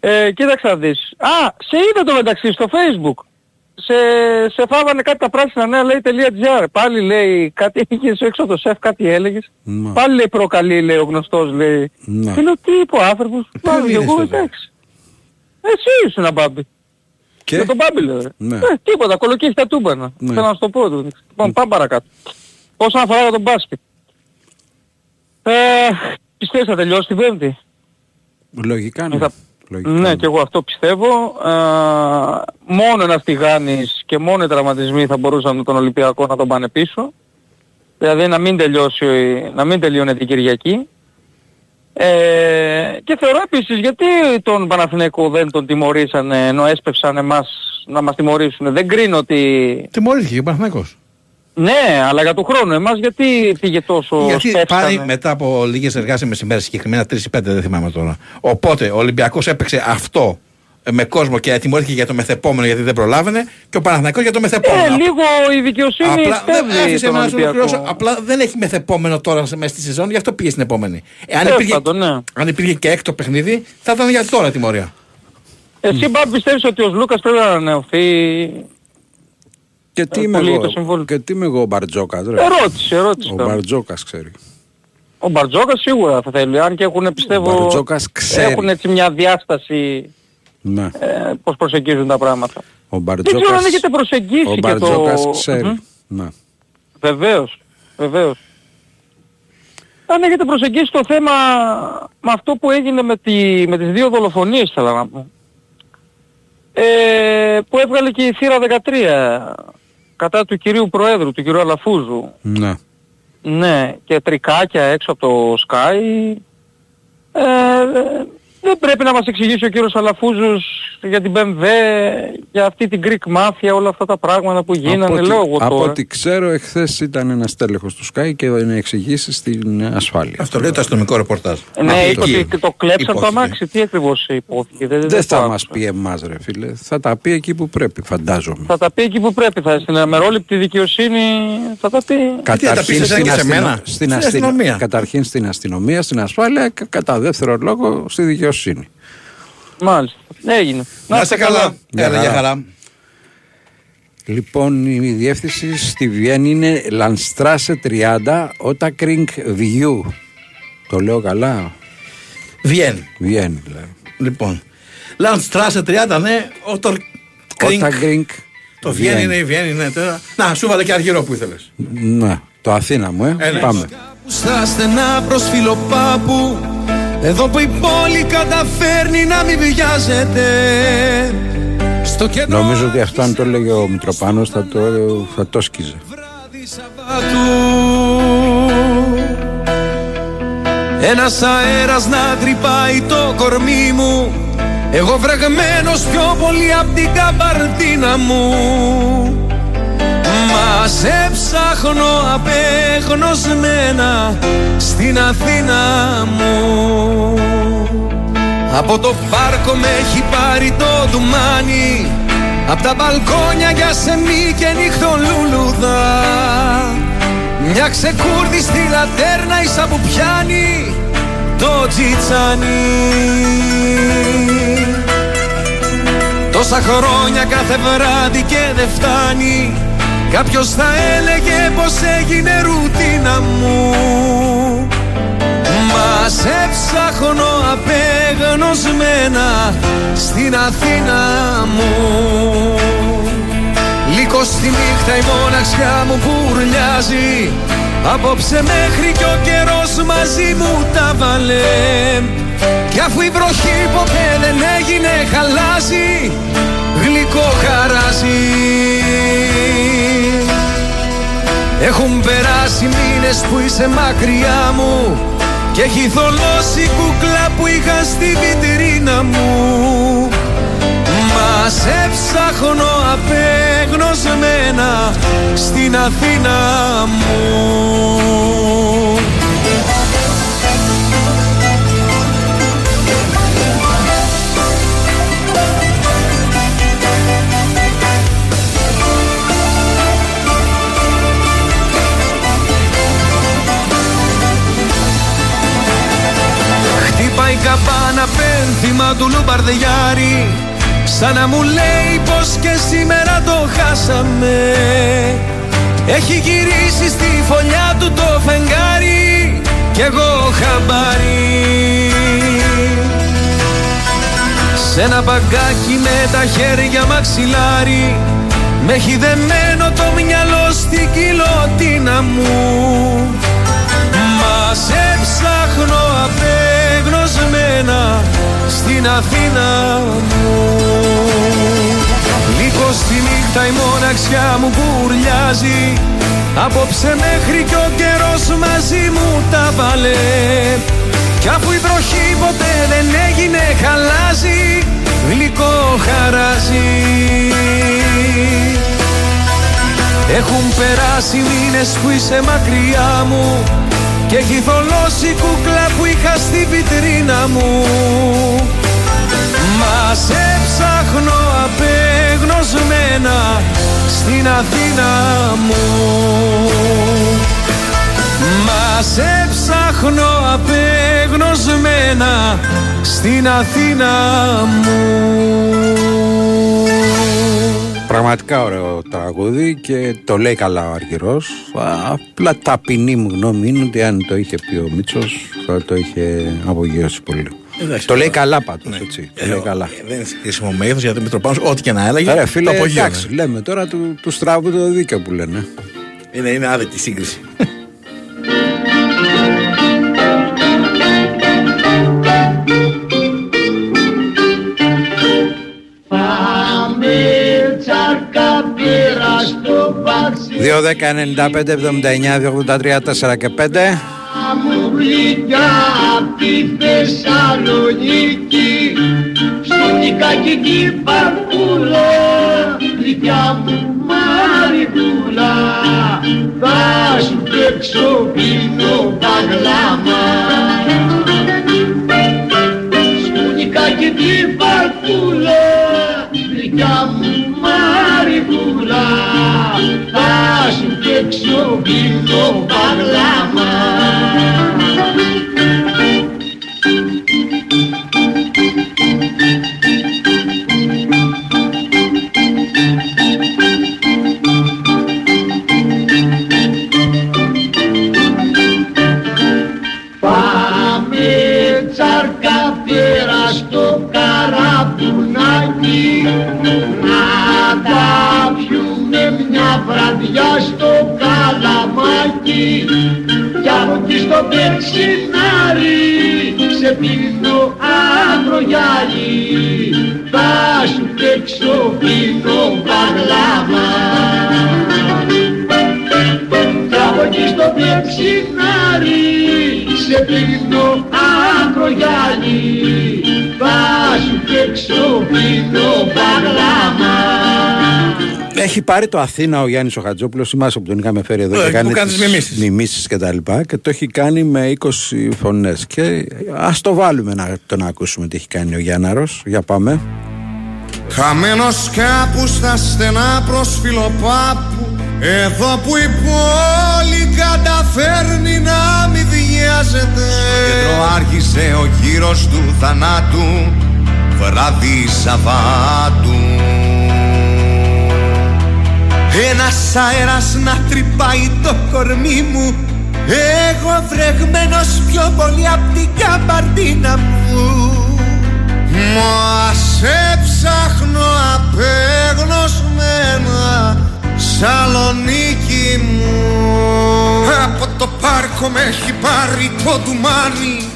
Ε, κοίταξε να δεις. Α, σε είδα το μεταξύ στο facebook. Σε, σε φάβανε κάτι τα πράσινα νέα λέει .gr. Πάλι λέει κάτι, είχες έξω από το σεφ κάτι έλεγες. Ναι. Πάλι λέει προκαλεί λέει ο γνωστός λέει. Ναι. Και λέω τι είπε ο άνθρωπος. Πάλι είδες εγώ τότε; εντάξει. Εσύ ήσουν ένα μπάμπι. Και, Με τον μπάμπι λέω. ρε. Ναι. Ε, τίποτα, κολοκύχη τα τούμπανα. Ναι. Θέλω να σου το πω. του. Λοιπόν, πάμε παρακάτω. Όσον αφορά για τον μπάσκετ. Ε, πιστεύεις θα τελειώσει την πέμπτη; λογικά ναι. Θα- Λογικά, Ναι, και εγώ αυτό πιστεύω. Ε, μόνο ένας τηγάνης και μόνο οι τραυματισμοί θα μπορούσαν τον Ολυμπιακό να τον πάνε πίσω. Δηλαδή να μην, τελειώσει, να μην τελειώνει την Κυριακή. Ε, και θεωρώ επίσης γιατί τον Παναθηναϊκό δεν τον τιμωρήσανε ενώ έσπευσαν εμάς να μας τιμωρήσουν. Δεν κρίνω ότι... Τιμωρήθηκε και ο Παναθηναϊκός. Ναι, αλλά για του χρόνου εμάς γιατί πήγε τόσο Γιατί σπεύσανε. πάει μετά από λίγες εργάσιμες ημέρες, συγκεκριμένα 3 ή 5 δεν θυμάμαι τώρα. Οπότε ο Ολυμπιακός έπαιξε αυτό ε, με κόσμο και τιμωρήθηκε για το μεθεπόμενο γιατί δεν προλάβαινε και ο Παναθηναϊκός για το μεθεπόμενο. Ε, λίγο η δικαιοσύνη Απλά, δεν στέλνει άφησε τον με να σου ολοκληρώσω. Ολυμπιακό. Απλά δεν έχει μεθεπόμενο τώρα σε- μέσα στη σεζόν, γι' αυτό πήγε στην επόμενη. Εάν Τέλος υπήρχε, πάντων, ναι. αν υπήρχε και έκτο παιχνίδι, θα ήταν για τώρα τιμωρία. Εσύ μπα πιστεύεις ότι ο Λούκας πρέπει να ανανεωθεί. Και τι Ε, είμαι πολύ το εγώ, συμβόλαιο. και τι είμαι εγώ ο Μπαρτζόκας ρε. Ερώτηση, ερώτηση. Ο κάνω. Μπαρτζόκας ξέρει. Ο Μπαρτζόκας σίγουρα θα θέλει. Αν και έχουν πιστεύω... Ο Μπαρτζόκας ξέρει. Έχουν έτσι μια διάσταση Ναι. ε, πώς προσεγγίζουν τα πράγματα. Ο Δεν ξέρω αν Μπαρτζόκας, έχετε προσεγγίσει ο και Μπαρτζόκας το... ξέρει. Μμμ. Ναι. Βεβαίως, βεβαίως. Αν έχετε προσεγγίσει το θέμα με αυτό που έγινε με, τη, με τις δύο δολοφονίες θέλω να πω. Ε, που έβγαλε και η θύρα 13 κατά του κυρίου Προέδρου, του κυρίου Αλαφούζου. Ναι. Ναι, και τρικάκια έξω από το Sky. Ε, δεν πρέπει να μας εξηγήσει ο κύριος Αλαφούζος για την BMW, για αυτή την Greek Mafia, όλα αυτά τα πράγματα που γίνανε, από, ό,τι, λέω εγώ από τώρα. ό,τι ξέρω, εχθές ήταν ένας τέλεχος του Sky και είναι εξηγήσει στην ασφάλεια. Αυτό λέει το αστυνομικό ρεπορτάζ. Ναι, Εκεί είπε ότι και το κλέψαν το υπόθηκε. αμάξι, τι ακριβώς υπόθηκε. Δεν, Δεν το θα άκουσα. μας πει εμάς ρε φίλε, θα τα πει εκεί που πρέπει, φαντάζομαι. Θα τα πει εκεί που πρέπει, θα στην αμερόληπτη δικαιοσύνη θα τα πει. Γιατί θα τα πεις εσένα και σε αστυνο- μένα; στην Στην αστυνο- αστυνομία. Καταρχήν στην αστυνομία, στην ασφάλεια και κατά δεύτερο λόγο στη δικαιοσύνη. Μάλιστα. Έγινε. Να είστε καλά. Γεια Έλα, για χαρά. χαρά. Λοιπόν, η διεύθυνση στη Βιέννη είναι Landstrasse 30, Ottakring View. Το λέω καλά; Βιέννη. Βιέννη δηλαδή. Λοιπόν. Landstrasse 30, ναι. Ο το... Κρίνκ. Ottakring Το Βιέννη είναι η Βιέννη, ναι. Τώρα. Να, σου βάλε και αργυρό που ήθελες. Ναι, το Αθήνα μου, ε. Ε, ναι. Πάμε. Στα στενά προς φιλοπάπου Εδώ που η πόλη καταφέρνει να μην βιάζεται. Στο κέντρο Νομίζω ότι αυτό αν το έλεγε ο Μητροπάνος θα το, θα το σκίζε. βράδυ Σαββάτου. Ένας αέρας να τρυπάει το κορμί μου. Εγώ βρεγμένος πιο πολύ απ' την καμπαρτίνα μου Μα σε ψάχνω απεγνωσμένα στην Αθήνα μου. Από το πάρκο με έχει πάρει το ντουμάνι Απ' τα μπαλκόνια για σεμί και νύχτο λουλουδά Μια ξεκούρδη στη λατέρνα ίσα που πιάνει το τζιτσάνι. Τόσα χρόνια κάθε βράδυ και δεν φτάνει Κάποιος θα έλεγε πως έγινε ρουτίνα μου. Μας σε ψάχνω απεγνωσμένα στην Αθήνα μου. Λίγο στη νύχτα η μοναξιά μου πουρλιάζει Απόψε μέχρι κι ο καιρός μαζί μου τα βάλε. Κι αφού η βροχή ποτέ δεν έγινε χαλάζει Γλυκό χαράζει Έχουν περάσει μήνες που είσαι μακριά μου Και έχει θολώσει η κούκλα που είχα στη βιτρίνα μου. Μας σε ψάχνω απεγνωσμένα στην Αθήνα μου καμπάνα κύμα του λουμπαρδιάρι Σαν να μου λέει πως και σήμερα το χάσαμε. Έχει γυρίσει στη φωλιά του το φεγγάρι Κι εγώ χαμπάρι. Σ' ένα μπαγκάκι με τα χέρια μαξιλάρι Με έχει δεμένο το μυαλό στην κοιλωτίνα μου. Μα σε ψάχνω απεγνωσμένα στην Αθήνα μου. Λίγο στη νύχτα η μοναξιά μου κουρλιάζει. Απόψε μέχρι κι ο καιρός μαζί μου τα βάλε. Κι αφού η βροχή ποτέ δεν έγινε χαλάζει. Γλυκό χαράζει. Έχουν περάσει μήνες που είσαι μακριά μου και έχει θολώσει κούκλα που είχα στη βιτρίνα μου. Μας σε ψάχνω απεγνωσμένα στην Αθήνα μου. Μας σε ψάχνω απεγνωσμένα στην Αθήνα μου Πραγματικά ωραίο τραγούδι και το λέει καλά ο Αργυρός Απλά ταπεινή μου γνώμη είναι ότι αν το είχε πει ο Μίτσος θα το είχε απογειώσει πολύ. Εντάξει, το λέει τώρα. καλά πάντως, Ναι. έτσι. Ε, Το λέει ο- καλά. ε, Δεν είναι κρίσιμο μέγεθος γιατί ο Μητροπάνο, ό,τι και να έλεγε. Ρε φίλε, το απογείωνε. εντάξει, λέμε τώρα του, του στράβου το δίκαιο που λένε. Είναι, είναι άδικη σύγκριση. 2, 10, 95, 79, 283, 4 και 5. μου γλυκιά απ' τη Θεσσαλονίκη στο νικακική παρκούλα γλυκιά μου μαρικούλα θα σου παίξω πίνω παγλάμα στο νικακική παρκούλα γλυκιά μου μαρικούλα θα σου παίξω πίνω παγλάμα Πάμε τσάρκα πέρα στο καραπουνάκι να τα πιούμε. μια βραδιά στο καλαμάκι. Κι από εκεί στο περσινάρι σε πίνω αγρογιάλι θα σου παίξω πίνω παγλάμα κι από εκεί στο περσινάρι σε πίνω αγρογιάλι θα σου παίξω πίνω παγλάμα Έχει πάρει το Αθήνα ο Γιάννης ο Χατζόπουλο, θυμάσαι που τον είχαμε φέρει εδώ Ε, και που κάνει κάνεις τις μιμήσεις. μιμήσεις και τα λοιπά και το έχει κάνει με 20 φωνές. Και ας το βάλουμε να τον ακούσουμε τι έχει κάνει ο Γιάνναρος. Για πάμε. Χαμένος κάπου στα στενά προς φιλοπάπου Εδώ που η πόλη καταφέρνει να μη βιάζεται. Κέντρο άρχισε ο γύρος του θανάτου Βράδυ Σαββάτου Ένας αέρας να τρυπάει το κορμί μου. Εγώ βρεγμένος πιο πολύ απ' την καμπαρδίνα μου. Μα σε ψάχνω απεγνωσμένα Σαλονίκη μου. Από το πάρκο με έχει πάρει το ντουμάνι.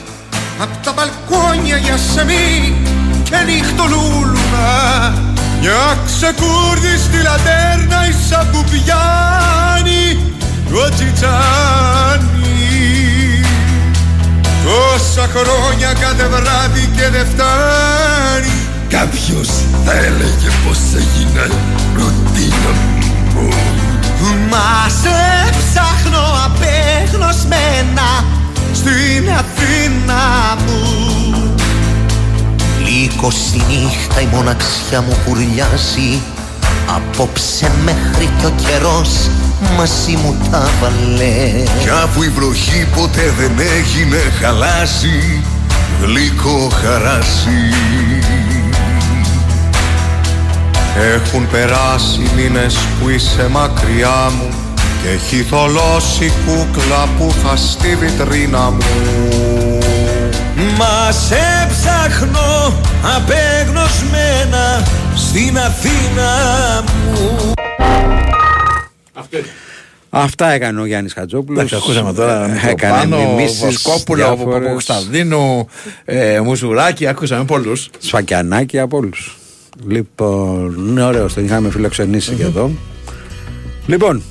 Απ' τα μπαλκόνια για σεμί και νυχτολούλουνα Μια ξεκούρδιστη λατέρνα η που πιάνει το τσιτσάνι Τόσα χρόνια κάθε βράδυ και δεν φτάνει. Κάποιος θα έλεγε πως έγινα ρουτίνα μου. Μα σε ψάχνω απέγνωσμένα στην Αθήνα μου Λίγο στη νύχτα η μοναξιά μου κουρλιάζει. Απόψε μέχρι κι ο καιρός μαζί μου τα βάλε. Κι αφού η βροχή ποτέ δεν έγινε χαλάσει γλυκό χαράσι Έχουν περάσει μήνες που είσαι μακριά μου και έχει θολώσει η κούκλα που είχα στη βιτρίνα μου Μας σε ψάχνω απεγνωσμένα στην Αθήνα μου Αυτά έκανε ο Γιάννης Χατζόπουλος. Εντάξει, ακούσαμε τώρα Έκανε Πάνω, μιμήσεις Βοσκόπουλο, διάφορες. Παπακοσταντίνου, ε, Μουσουράκη, ακούσαμε πολλούς. Σφακιανάκη από όλους. Λοιπόν, είναι ωραίος, τον είχαμε φιλοξενήσει και εδώ. Λοιπόν,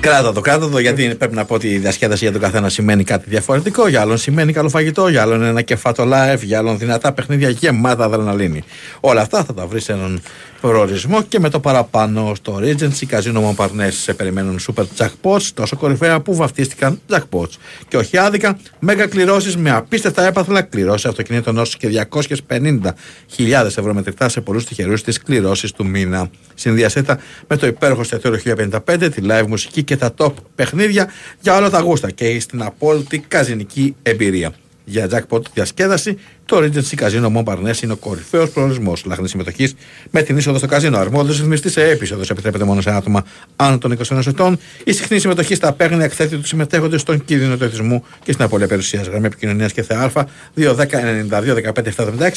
Κράτα το, κράτα το, γιατί πρέπει να πω ότι η διασκέδαση για τον καθένα σημαίνει κάτι διαφορετικό. Για άλλον σημαίνει καλό φαγητό, για άλλον ένα κεφάτο live, για άλλον δυνατά παιχνίδια γεμάτα αδρεναλίνη. Όλα αυτά θα τα βρεις σε έναν προορισμό και με το παραπάνω στο Regency Casino Montparnasse σε περιμένουν super jackpots, τόσο κορυφαία που βαφτίστηκαν jackpots. Και όχι άδικα, μέγα κληρώσεις με απίστευτα έπαθλα, κληρώσεις αυτοκινήτων όσο και 250.000 ευρώ μετρητά σε πολλούς τυχερούς στι κληρώσεις του μήνα. Συνδυασέ τα με το υπέροχο εστιατόριο 1055, τη live μουσική και τα top παιχνίδια για όλα τα γούστα και στην απόλυτη καζινική εμπειρία. Για jackpot διασκέδαση, το Regency Casino Montparnasse είναι ο κορυφαίος προορισμός. Λάχνη συμμετοχής με την είσοδο στο καζίνο. Αρμόδιος ρυθμιστής σε έπεισοδο επιτρέπεται μόνο σε άτομα άνω των 21 ετών. Η συχνή συμμετοχή στα παίγνια εκθέτει του συμμετέχοντε στον κίνδυνο του εθισμού και στην απώλεια περιουσίας. Γραμμή επικοινωνίας και ΘΑ 210 92 15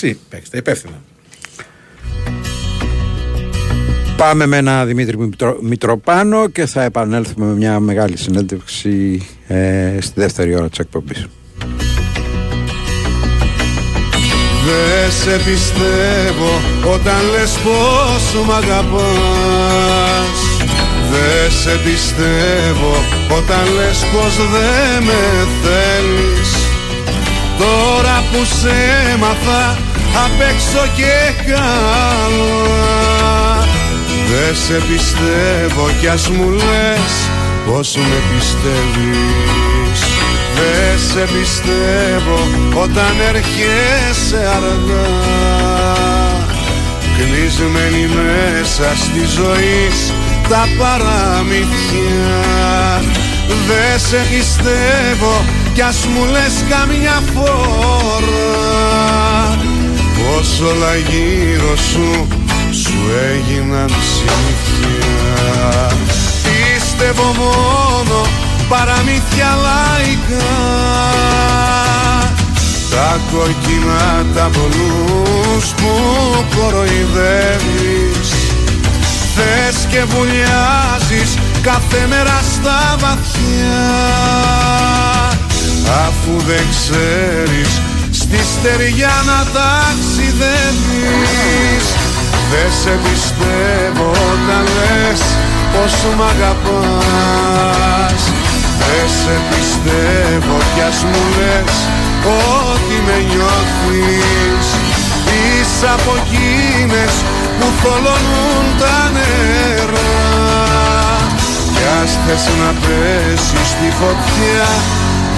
776. Παίξτε υπεύθυνα. πάμε με ένα Δημήτρη Μητρο- Μητροπάνο και θα επανέλθουμε με μια μεγάλη συνέντευξη ε, στη δεύτερη ώρα της εκπομπής. Δε σε πιστεύω όταν λες πως μ' αγαπάς. Δε σε πιστεύω όταν λες πως δεν με θέλεις. Τώρα που σε έμαθα απ' έξω και καλά. Δε σε πιστεύω κι ας μου λες πως με πιστεύεις Δε σε πιστεύω όταν έρχεσαι αργά. Κλεισμένη μέσα στη ζωή τα παραμυθιά. Δε σε πιστεύω κι ας μου λες καμιά φορά. Πως όλα γύρω σου σου έγιναν συνήθεια. Πίστευω μόνο παραμύθια λαϊκά. Τα κόκκινα τα πολλούς που κοροϊδεύεις. Θες και βουλιάζεις κάθε μέρα στα βαθιά. Αφού δεν ξέρεις στη στεριά να ταξιδεύεις. Δεν σε πιστεύω όταν λες πως μ' αγαπάς Δεν σε πιστεύω κι ας μου λες ότι με νιώθεις. Είσαι από εκείνες που θολώνουν τα νερά. Κι ας θες να πέσεις στη φωτιά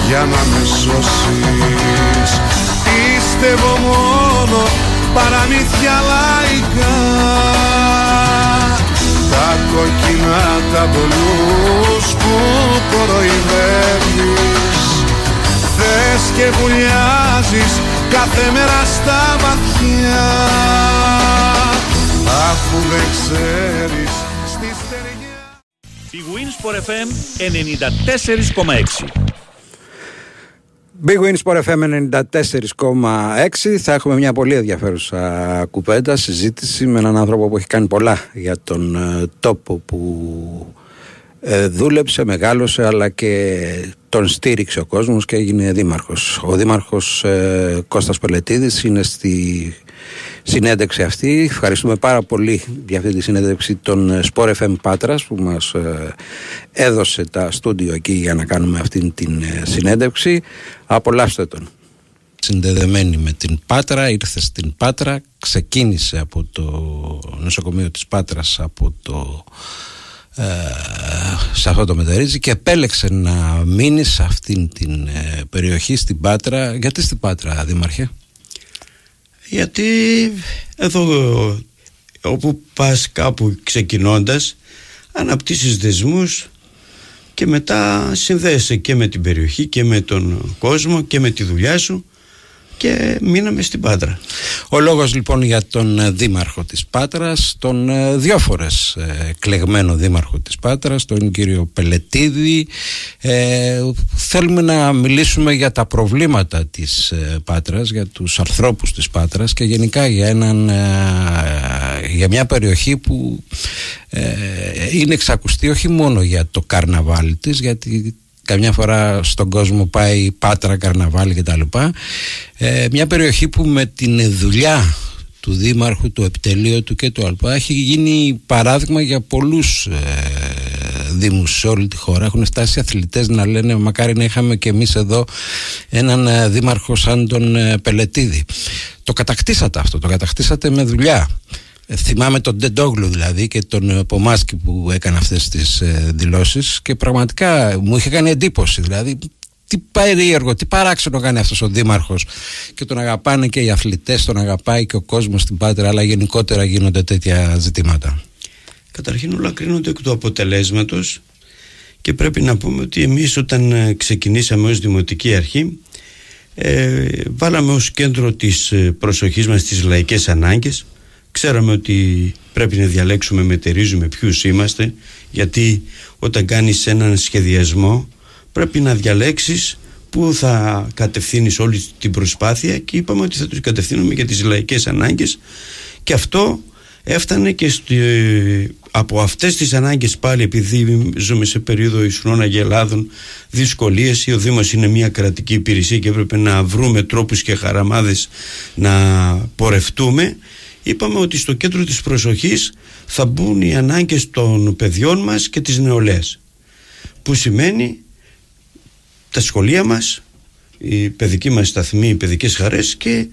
για να με σώσεις. Πίστευω μόνο παραμύθια λαϊκά Τα κόκκινα τα πολλούς που κοροϊδεύεις. Θες και βουλιάζεις κάθε μέρα στα βαθιά. Αφού δεν ξέρεις στη στεριά Η Winsport FM 94,6 Big Win Sport FM 94,6 θα έχουμε μια πολύ ενδιαφέρουσα κουβέντα, συζήτηση με έναν άνθρωπο που έχει κάνει πολλά για τον ε, τόπο που ε, δούλεψε, μεγάλωσε αλλά και τον στήριξε ο κόσμος και έγινε δήμαρχος. Ο δήμαρχος ε, Κώστας Πελετίδης είναι στη συνέντευξη αυτή. Ευχαριστούμε πάρα πολύ για αυτή τη συνέντευξη των ε, Sport FM Πάτρας που μας ε, έδωσε τα στούντιο εκεί για να κάνουμε αυτή την ε, συνέντευξη. Απολαύστε τον. Συνδεδεμένη με την Πάτρα, ήρθε στην Πάτρα, ξεκίνησε από το νοσοκομείο της Πάτρας από το ε, σε αυτό το μετερίζει και επέλεξε να μείνει σε αυτήν την ε, περιοχή στην Πάτρα. Γιατί στην Πάτρα, Δήμαρχε; Γιατί εδώ όπου πας κάπου ξεκινώντας αναπτύσσεις δεσμούς και μετά συνδέεσαι και με την περιοχή και με τον κόσμο και με τη δουλειά σου και μείναμε στην Πάτρα. Ο λόγος λοιπόν για τον ε, δήμαρχο της Πάτρας, τον ε, δυο φορές ε, κλεγμένο δήμαρχο της Πάτρας, τον κύριο Πελετίδη. Ε, θέλουμε να μιλήσουμε για τα προβλήματα της ε, Πάτρας, για τους ανθρώπους της Πάτρας και γενικά για, έναν, ε, για μια περιοχή που είναι εξακουστή όχι μόνο για το καρναβάλι της, γιατί καμιά φορά στον κόσμο πάει Πάτρα, Καρναβάλι κτλ. Ε, μια περιοχή που με την δουλειά του Δήμαρχου, του επιτελείου του και του ΑΛΠΑ έχει γίνει παράδειγμα για πολλούς ε, δήμους σε όλη τη χώρα. Έχουν φτάσει αθλητές να λένε μακάρι να είχαμε και εμείς εδώ έναν ε, δήμαρχο σαν τον ε, Πελετίδη. Το κατακτήσατε αυτό, το κατακτήσατε με δουλειά. Ε, θυμάμαι τον Ντεντόγλου δηλαδή και τον ε, Πομάσκι που έκανε αυτές τις ε, δηλώσεις και πραγματικά μου είχε κάνει εντύπωση δηλαδή τι περίεργο, τι παράξενο κάνει αυτός ο δήμαρχος και τον αγαπάνε και οι αθλητές, τον αγαπάει και ο κόσμος στην Πάτρα αλλά γενικότερα γίνονται τέτοια ζητήματα. Καταρχήν όλα κρίνονται εκ του αποτελέσματος και πρέπει να πούμε ότι εμείς όταν ξεκινήσαμε ως Δημοτική Αρχή ε, βάλαμε ως κέντρο της προσοχής μας τις λαϊκές ανάγκες Ξέραμε ότι πρέπει να διαλέξουμε, μετερίζουμε ποιους είμαστε γιατί όταν κάνεις έναν σχεδιασμό πρέπει να διαλέξεις που θα κατευθύνεις όλη την προσπάθεια και είπαμε ότι θα τους κατευθύνουμε για τις λαϊκές ανάγκες και αυτό έφτανε και στη, από αυτές τις ανάγκες πάλι επειδή ζούμε σε περίοδο ισχνών αγελάδων δυσκολίες ο Δήμος είναι μια κρατική υπηρεσία και έπρεπε να βρούμε τρόπους και χαραμάδες να πορευτούμε είπαμε ότι στο κέντρο της προσοχής θα μπουν οι ανάγκες των παιδιών μας και της νεολαίας που σημαίνει τα σχολεία μας η παιδική μας σταθμή, οι παιδικές χαρές και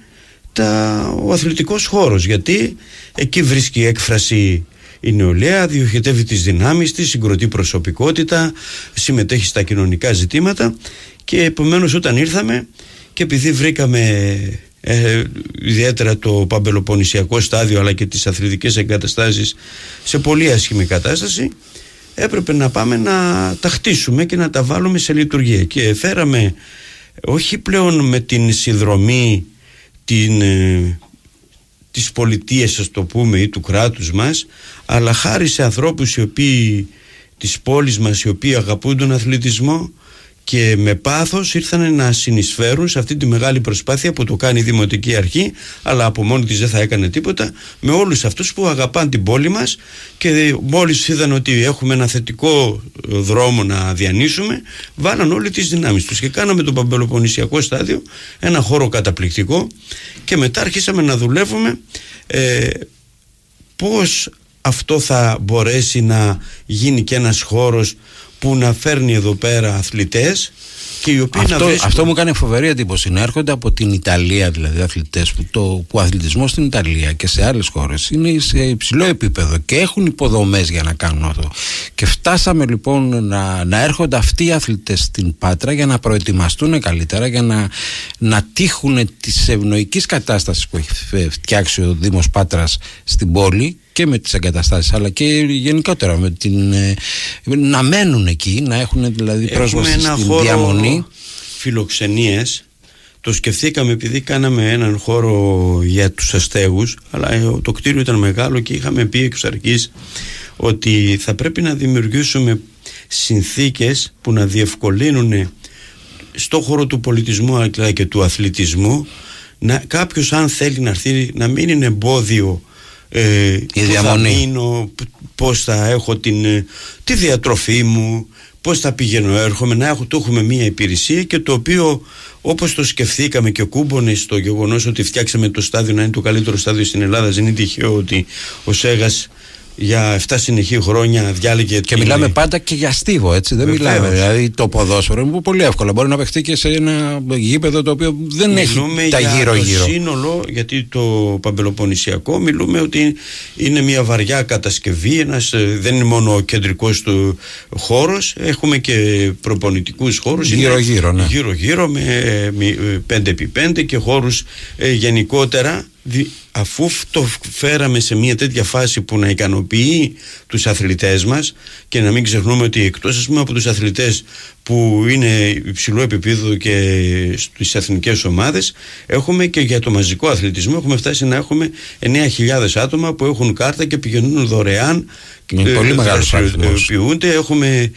τα, ο αθλητικός χώρος γιατί εκεί βρίσκει έκφραση η νεολαία, διοχετεύει τις δυνάμεις της, συγκροτεί προσωπικότητα, συμμετέχει στα κοινωνικά ζητήματα και επομένως όταν ήρθαμε και επειδή βρήκαμε ε, ιδιαίτερα το παμπελοπονησιακό στάδιο αλλά και τις αθλητικές εγκαταστάσεις σε πολύ άσχημη κατάσταση έπρεπε να πάμε να τα χτίσουμε και να τα βάλουμε σε λειτουργία. Και φέραμε όχι πλέον με την συνδρομή την, ε, της πολιτείας ας το πούμε ή του κράτους μας αλλά χάρη σε ανθρώπους οι οποίοι της πόλης μας οι οποίοι αγαπούν τον αθλητισμό και με πάθος ήρθαν να συνεισφέρουν σε αυτή τη μεγάλη προσπάθεια που το κάνει η Δημοτική Αρχή αλλά από μόνη της δεν θα έκανε τίποτα με όλους αυτούς που αγαπάν την πόλη μας και μόλις είδαν ότι έχουμε ένα θετικό δρόμο να διανύσουμε βάλαν όλοι τις δυνάμεις τους. Και κάναμε το Παμπελοποννησιακό στάδιο ένα χώρο καταπληκτικό και μετά αρχίσαμε να δουλεύουμε ε, πώς αυτό θα μπορέσει να γίνει και ένας χώρος που να φέρνει εδώ πέρα αθλητές και οι οποίοι αυτό, να βρίσκουν... αυτό μου κάνει φοβερή εντύπωση. Να έρχονται από την Ιταλία δηλαδή αθλητές που, το, που ο αθλητισμός στην Ιταλία και σε άλλες χώρες είναι σε υψηλό επίπεδο και έχουν υποδομές για να κάνουν αυτό. Και φτάσαμε λοιπόν να, να έρχονται αυτοί οι αθλητές στην Πάτρα για να προετοιμαστούν καλύτερα, για να, να τύχουν της ευνοϊκής κατάστασης που έχει φτιάξει ο Δήμος Πάτρας στην πόλη και με τις εγκαταστάσεις αλλά και γενικότερα με την, ε, να μένουν εκεί να έχουν δηλαδή πρόσβαση στην χώρο διαμονή. φιλοξενίες. Το σκεφτήκαμε επειδή κάναμε έναν χώρο για τους αστέγους αλλά ε, το κτίριο ήταν μεγάλο και είχαμε πει εξ αρχής ότι θα πρέπει να δημιουργήσουμε συνθήκες που να διευκολύνουν στο χώρο του πολιτισμού αλλά και του αθλητισμού να, κάποιος αν θέλει να έρθει να μην είναι εμπόδιο ε, η διαμονή. θα μείνω, πώς θα έχω την, ε, τη διατροφή μου, πώς θα πηγαίνω έρχομαι, να έχω, το έχουμε μία υπηρεσία και το οποίο όπως το σκεφτήκαμε και κούμπονε στο γεγονός ότι φτιάξαμε το στάδιο να είναι το καλύτερο στάδιο στην Ελλάδα δεν είναι τυχαίο ότι ο Σέγας για 7 συνεχή χρόνια διάλεγε. Και μιλάμε πάντα και για στίβο, έτσι. Δεν Βεβαίως. μιλάμε. Δηλαδή το ποδόσφαιρο είναι πολύ εύκολο. Μπορεί να παιχτεί και σε ένα γήπεδο το οποίο δεν έχει τα για γύρω-γύρω. Το σύνολο, γιατί το παμπελοποννησιακό μιλούμε ότι είναι μια βαριά κατασκευή, ένας, ε, δεν είναι μόνο ο κεντρικός του χώρος, έχουμε και προπονητικούς χώρους. είναι Γύρω-γύρω, ναι. Γύρω-γύρω με 5x5 και χώρους ε, γενικότερα δι- αφού το φέραμε σε μια τέτοια φάση που να ικανοποιεί τους αθλητές μας και να μην ξεχνούμε ότι εκτός ας πούμε, από τους αθλητές που είναι υψηλό επίπεδο και στις εθνικές ομάδες έχουμε και για το μαζικό αθλητισμό έχουμε φτάσει να έχουμε 9.000 άτομα που έχουν κάρτα και πηγαίνουν δωρεάν Είναι πολύ ε, μεγάλος αριθμός. δραστηριοποιούνται. Έχουμε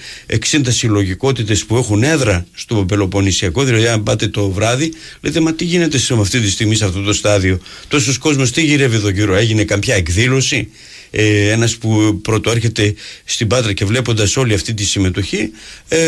60 συλλογικότητες που έχουν έδρα στο Πελοποννησιακό δηλαδή αν πάτε το βράδυ λέτε μα τι γίνεται σε αυτή τη στιγμή σε αυτό το στάδιο; Τόσος κόσμος τι γυρεύει εδώ γύρω έγινε κάποια εκδήλωση; Ε, ένας που πρωτοέρχεται στην Πάτρα και βλέποντας όλη αυτή τη συμμετοχή ε,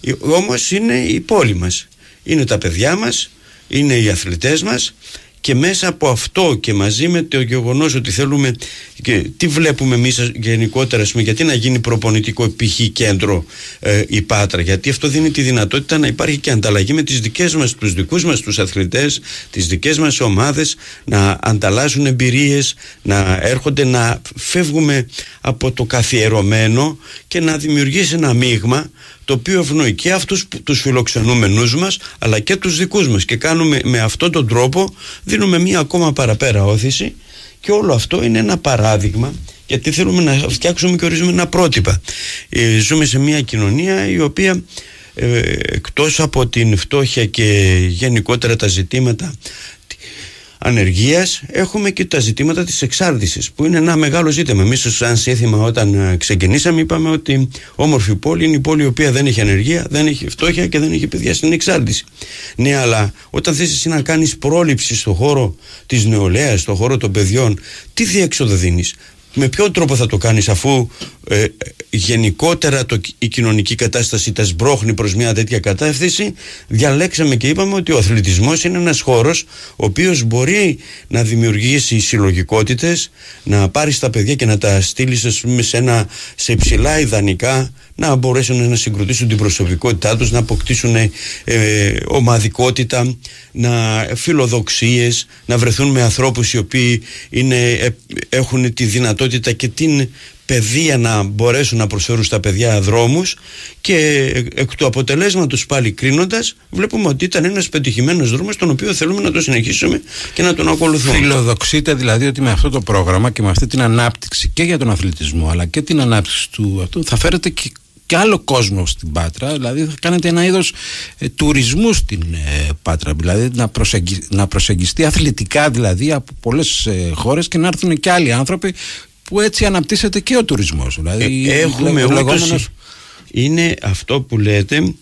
ε, όμως είναι η πόλη μας. Είναι τα παιδιά μας είναι οι αθλητές μας και μέσα από αυτό και μαζί με το γεγονός ότι θέλουμε και τι βλέπουμε εμείς γενικότερα, ας πούμε, γιατί να γίνει προπονητικό π.χ. κέντρο ε, η Πάτρα, γιατί αυτό δίνει τη δυνατότητα να υπάρχει και ανταλλαγή με τις δικές μας, τους δικούς μας τους αθλητές, τις δικές μας ομάδες, να ανταλλάσσουν εμπειρίες, να έρχονται να φεύγουμε από το καθιερωμένο και να δημιουργήσει ένα μείγμα το οποίο ευνοεί και αυτούς που- τους φιλοξενούμενους μας αλλά και τους δικούς μας. Και κάνουμε με αυτόν τον τρόπο δίνουμε μία ακόμα παραπέρα όθηση και όλο αυτό είναι ένα παράδειγμα γιατί θέλουμε να φτιάξουμε και ορισμένα πρότυπα. Ε, ζούμε σε μια κοινωνία η οποία ε, εκτός από την φτώχεια και γενικότερα τα ζητήματα ανεργίας έχουμε και τα ζητήματα της εξάρτησης που είναι ένα μεγάλο ζήτημα. Εμείς σαν σύνθημα όταν ε, ξεκινήσαμε είπαμε ότι όμορφη πόλη είναι η πόλη η οποία δεν έχει ανεργία, δεν έχει φτώχεια και δεν έχει παιδιά στην εξάρτηση. Ναι αλλά όταν θες εσύ να κάνεις πρόληψη στον χώρο της νεολαίας, στον χώρο των παιδιών τι διέξοδο δίνεις; Με ποιον τρόπο θα το κάνεις αφού ε, ε, γενικότερα το, η κοινωνική κατάσταση τα σμπρώχνει προς μια τέτοια κατεύθυνση διαλέξαμε και είπαμε ότι ο αθλητισμός είναι ένας χώρος ο οποίος μπορεί να δημιουργήσει συλλογικότητες να πάρεις τα παιδιά και να τα στείλεις ας πούμε, σε, ένα, σε ψηλά ιδανικά να μπορέσουν να συγκροτήσουν την προσωπικότητά τους, να αποκτήσουν ε, ομαδικότητα, να φιλοδοξίες, να βρεθούν με ανθρώπους οι οποίοι είναι, ε, έχουν τη δυνατότητα και την παιδεία να μπορέσουν να προσφέρουν στα παιδιά δρόμους και εκ του αποτελέσματος πάλι κρίνοντας βλέπουμε ότι ήταν ένας πετυχημένος δρόμος τον οποίο θέλουμε να το συνεχίσουμε και να τον ακολουθούμε. Φιλοδοξείτε δηλαδή ότι με αυτό το πρόγραμμα και με αυτή την ανάπτυξη και για τον αθλητισμό αλλά και την ανάπτυξη του αυτού θα φέρετε και, και άλλο κόσμο στην Πάτρα. Δηλαδή θα κάνετε ένα είδος ε, τουρισμού στην ε, Πάτρα. Δηλαδή να, προσεγγι, να προσεγγιστεί αθλητικά δηλαδή από πολλές ε, χώρες και να έρθουν και άλλοι άνθρωποι που έτσι αναπτύσσεται και ο τουρισμός. Δηλαδή, Ε, έχουμε ο ούτως λεγόμενος- είναι αυτό που λέτε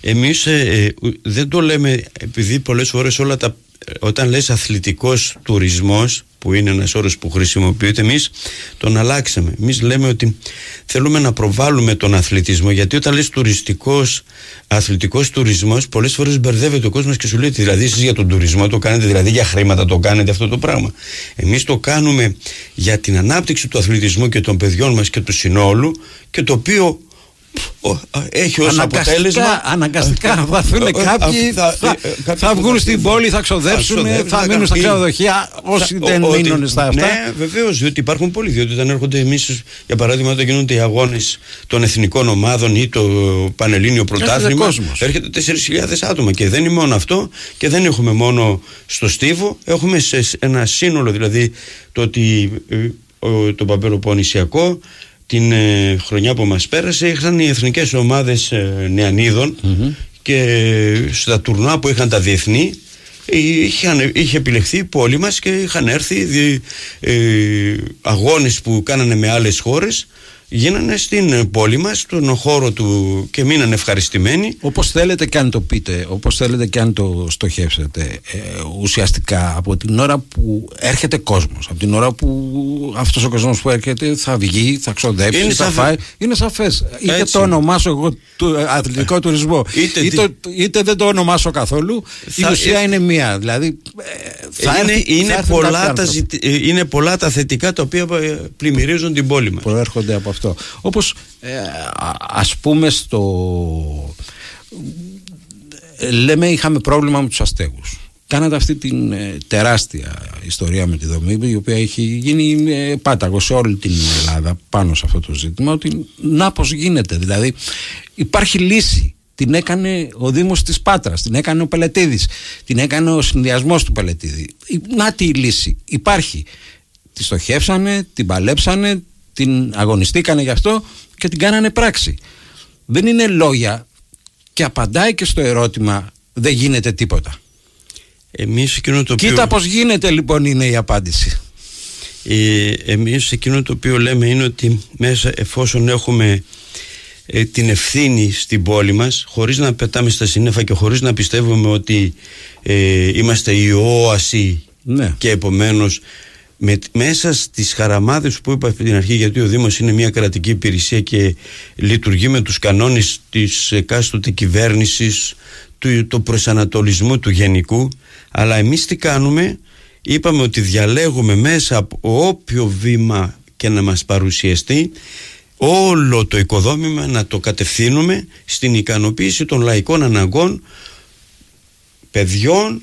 εμείς ε, ε, ου- δεν το λέμε επειδή πολλές φορές όλα τα όταν λες αθλητικός τουρισμός που είναι ένας όρος που χρησιμοποιείται εμείς τον αλλάξαμε. Εμείς λέμε ότι θέλουμε να προβάλλουμε τον αθλητισμό γιατί όταν λες τουριστικός αθλητικός τουρισμός πολλές φορές μπερδεύεται ο κόσμος και σου λέει δηλαδή εσείς για τον τουρισμό το κάνετε δηλαδή για χρήματα το κάνετε αυτό το πράγμα. Εμείς το κάνουμε για την ανάπτυξη του αθλητισμού και των παιδιών μας και του συνόλου και το οποίο ο, α, έχει ως Αναγκαστικά- αποτέλεσμα αναγκαστικά θα έρθουν Ε, ε, κάποιοι, θα- θα, ε, κάποιοι θα που βγουν στην φύγουν. πόλη, θα ξοδέψουν, ξοδεύουν, θα μείνουν στα κάνουν- ξενοδοχεία όσοι Θα- δεν ο- ότι- μείνουν στα αυτά. Ναι, βεβαίως, διότι υπάρχουν πολλοί. Διότι όταν έρχονται εμείς, για παράδειγμα, όταν γίνονται οι αγώνες των εθνικών ομάδων ή το Πανελλήνιο Πρωτάθλημα, κόσμος. έρχεται 4.000 άτομα. Και δεν είναι μόνο αυτό, και δεν έχουμε μόνο στο Στίβο, έχουμε σε σ- ένα σύνολο, δηλαδή το ότι ε, ο- το Παπεροπονησιακό την ε, χρονιά που μας πέρασε είχαν οι εθνικές ομάδες ε, νεανίδων και στα τουρνά που είχαν τα διεθνή είχαν, είχε επιλεχθεί η πόλη μας και είχαν έρθει δι, ε, αγώνες που κάνανε με άλλες χώρες γίνανε στην ε, πόλη μας, στον χώρο του και μείναν ευχαριστημένοι Όπως θέλετε και αν το πείτε, όπως θέλετε και αν το στοχεύσετε, ε, ουσιαστικά από την ώρα που έρχεται κόσμος, από την ώρα που αυτός ο κόσμος που έρχεται θα βγει, θα ξοδέψει, Είναι θα σαφέ- φάει, είναι σαφές. Είτε Έτσι. το ονομάσω εγώ του, ε, αθλητικό τουρισμό, Είτε είτε, τι- είτε δεν το ονομάσω καθόλου, η Θα- ουσία ε, είναι μία. Δηλαδή, ε, θα είναι, έρθει- θα είναι, έρθουν πολλά κάποιοι τα άνθρωποι. ζητη- ε, είναι πολλά τα θετικά τα οποία ε, πλημμυρίζουν την πόλη μας προέρχονται από αυτό. Όπως ε, α- ας πούμε στο... ε, Λέμε είχαμε πρόβλημα με τους αστέγους. Κάνατε αυτή την ε, τεράστια ιστορία με τη δομή η οποία έχει γίνει ε, πάταγος σε όλη την Ελλάδα πάνω σε αυτό το ζήτημα ότι να πως γίνεται δηλαδή υπάρχει λύση την έκανε ο Δήμος της Πάτρας, την έκανε ο Πελετίδης, την έκανε ο συνδυασμός του Πελετίδη. Να τη η λύση, υπάρχει. Τη στοχεύσανε, την παλέψανε, την αγωνιστήκανε γι' αυτό και την κάνανε πράξη. Δεν είναι λόγια και απαντάει και στο ερώτημα δεν γίνεται τίποτα. Εμείς εκείνο το Κοίτα οποίο... πως γίνεται λοιπόν είναι η απάντηση. Ε, εμείς εκείνο το οποίο λέμε είναι ότι μέσα εφόσον έχουμε ε, την ευθύνη στην πόλη μας χωρίς να πετάμε στα σύννεφα και χωρίς να πιστεύουμε ότι ε, είμαστε η όαση Ναι. και επομένως με, μέσα στις χαραμάδες που είπα από την αρχή γιατί ο Δήμος είναι μια κρατική υπηρεσία και λειτουργεί με τους κανόνες της εκάστοτε κυβέρνησης του το προσανατολισμού του γενικού αλλά εμείς τι κάνουμε; Είπαμε ότι διαλέγουμε μέσα από όποιο βήμα και να μας παρουσιαστεί όλο το οικοδόμημα να το κατευθύνουμε στην ικανοποίηση των λαϊκών αναγκών παιδιών,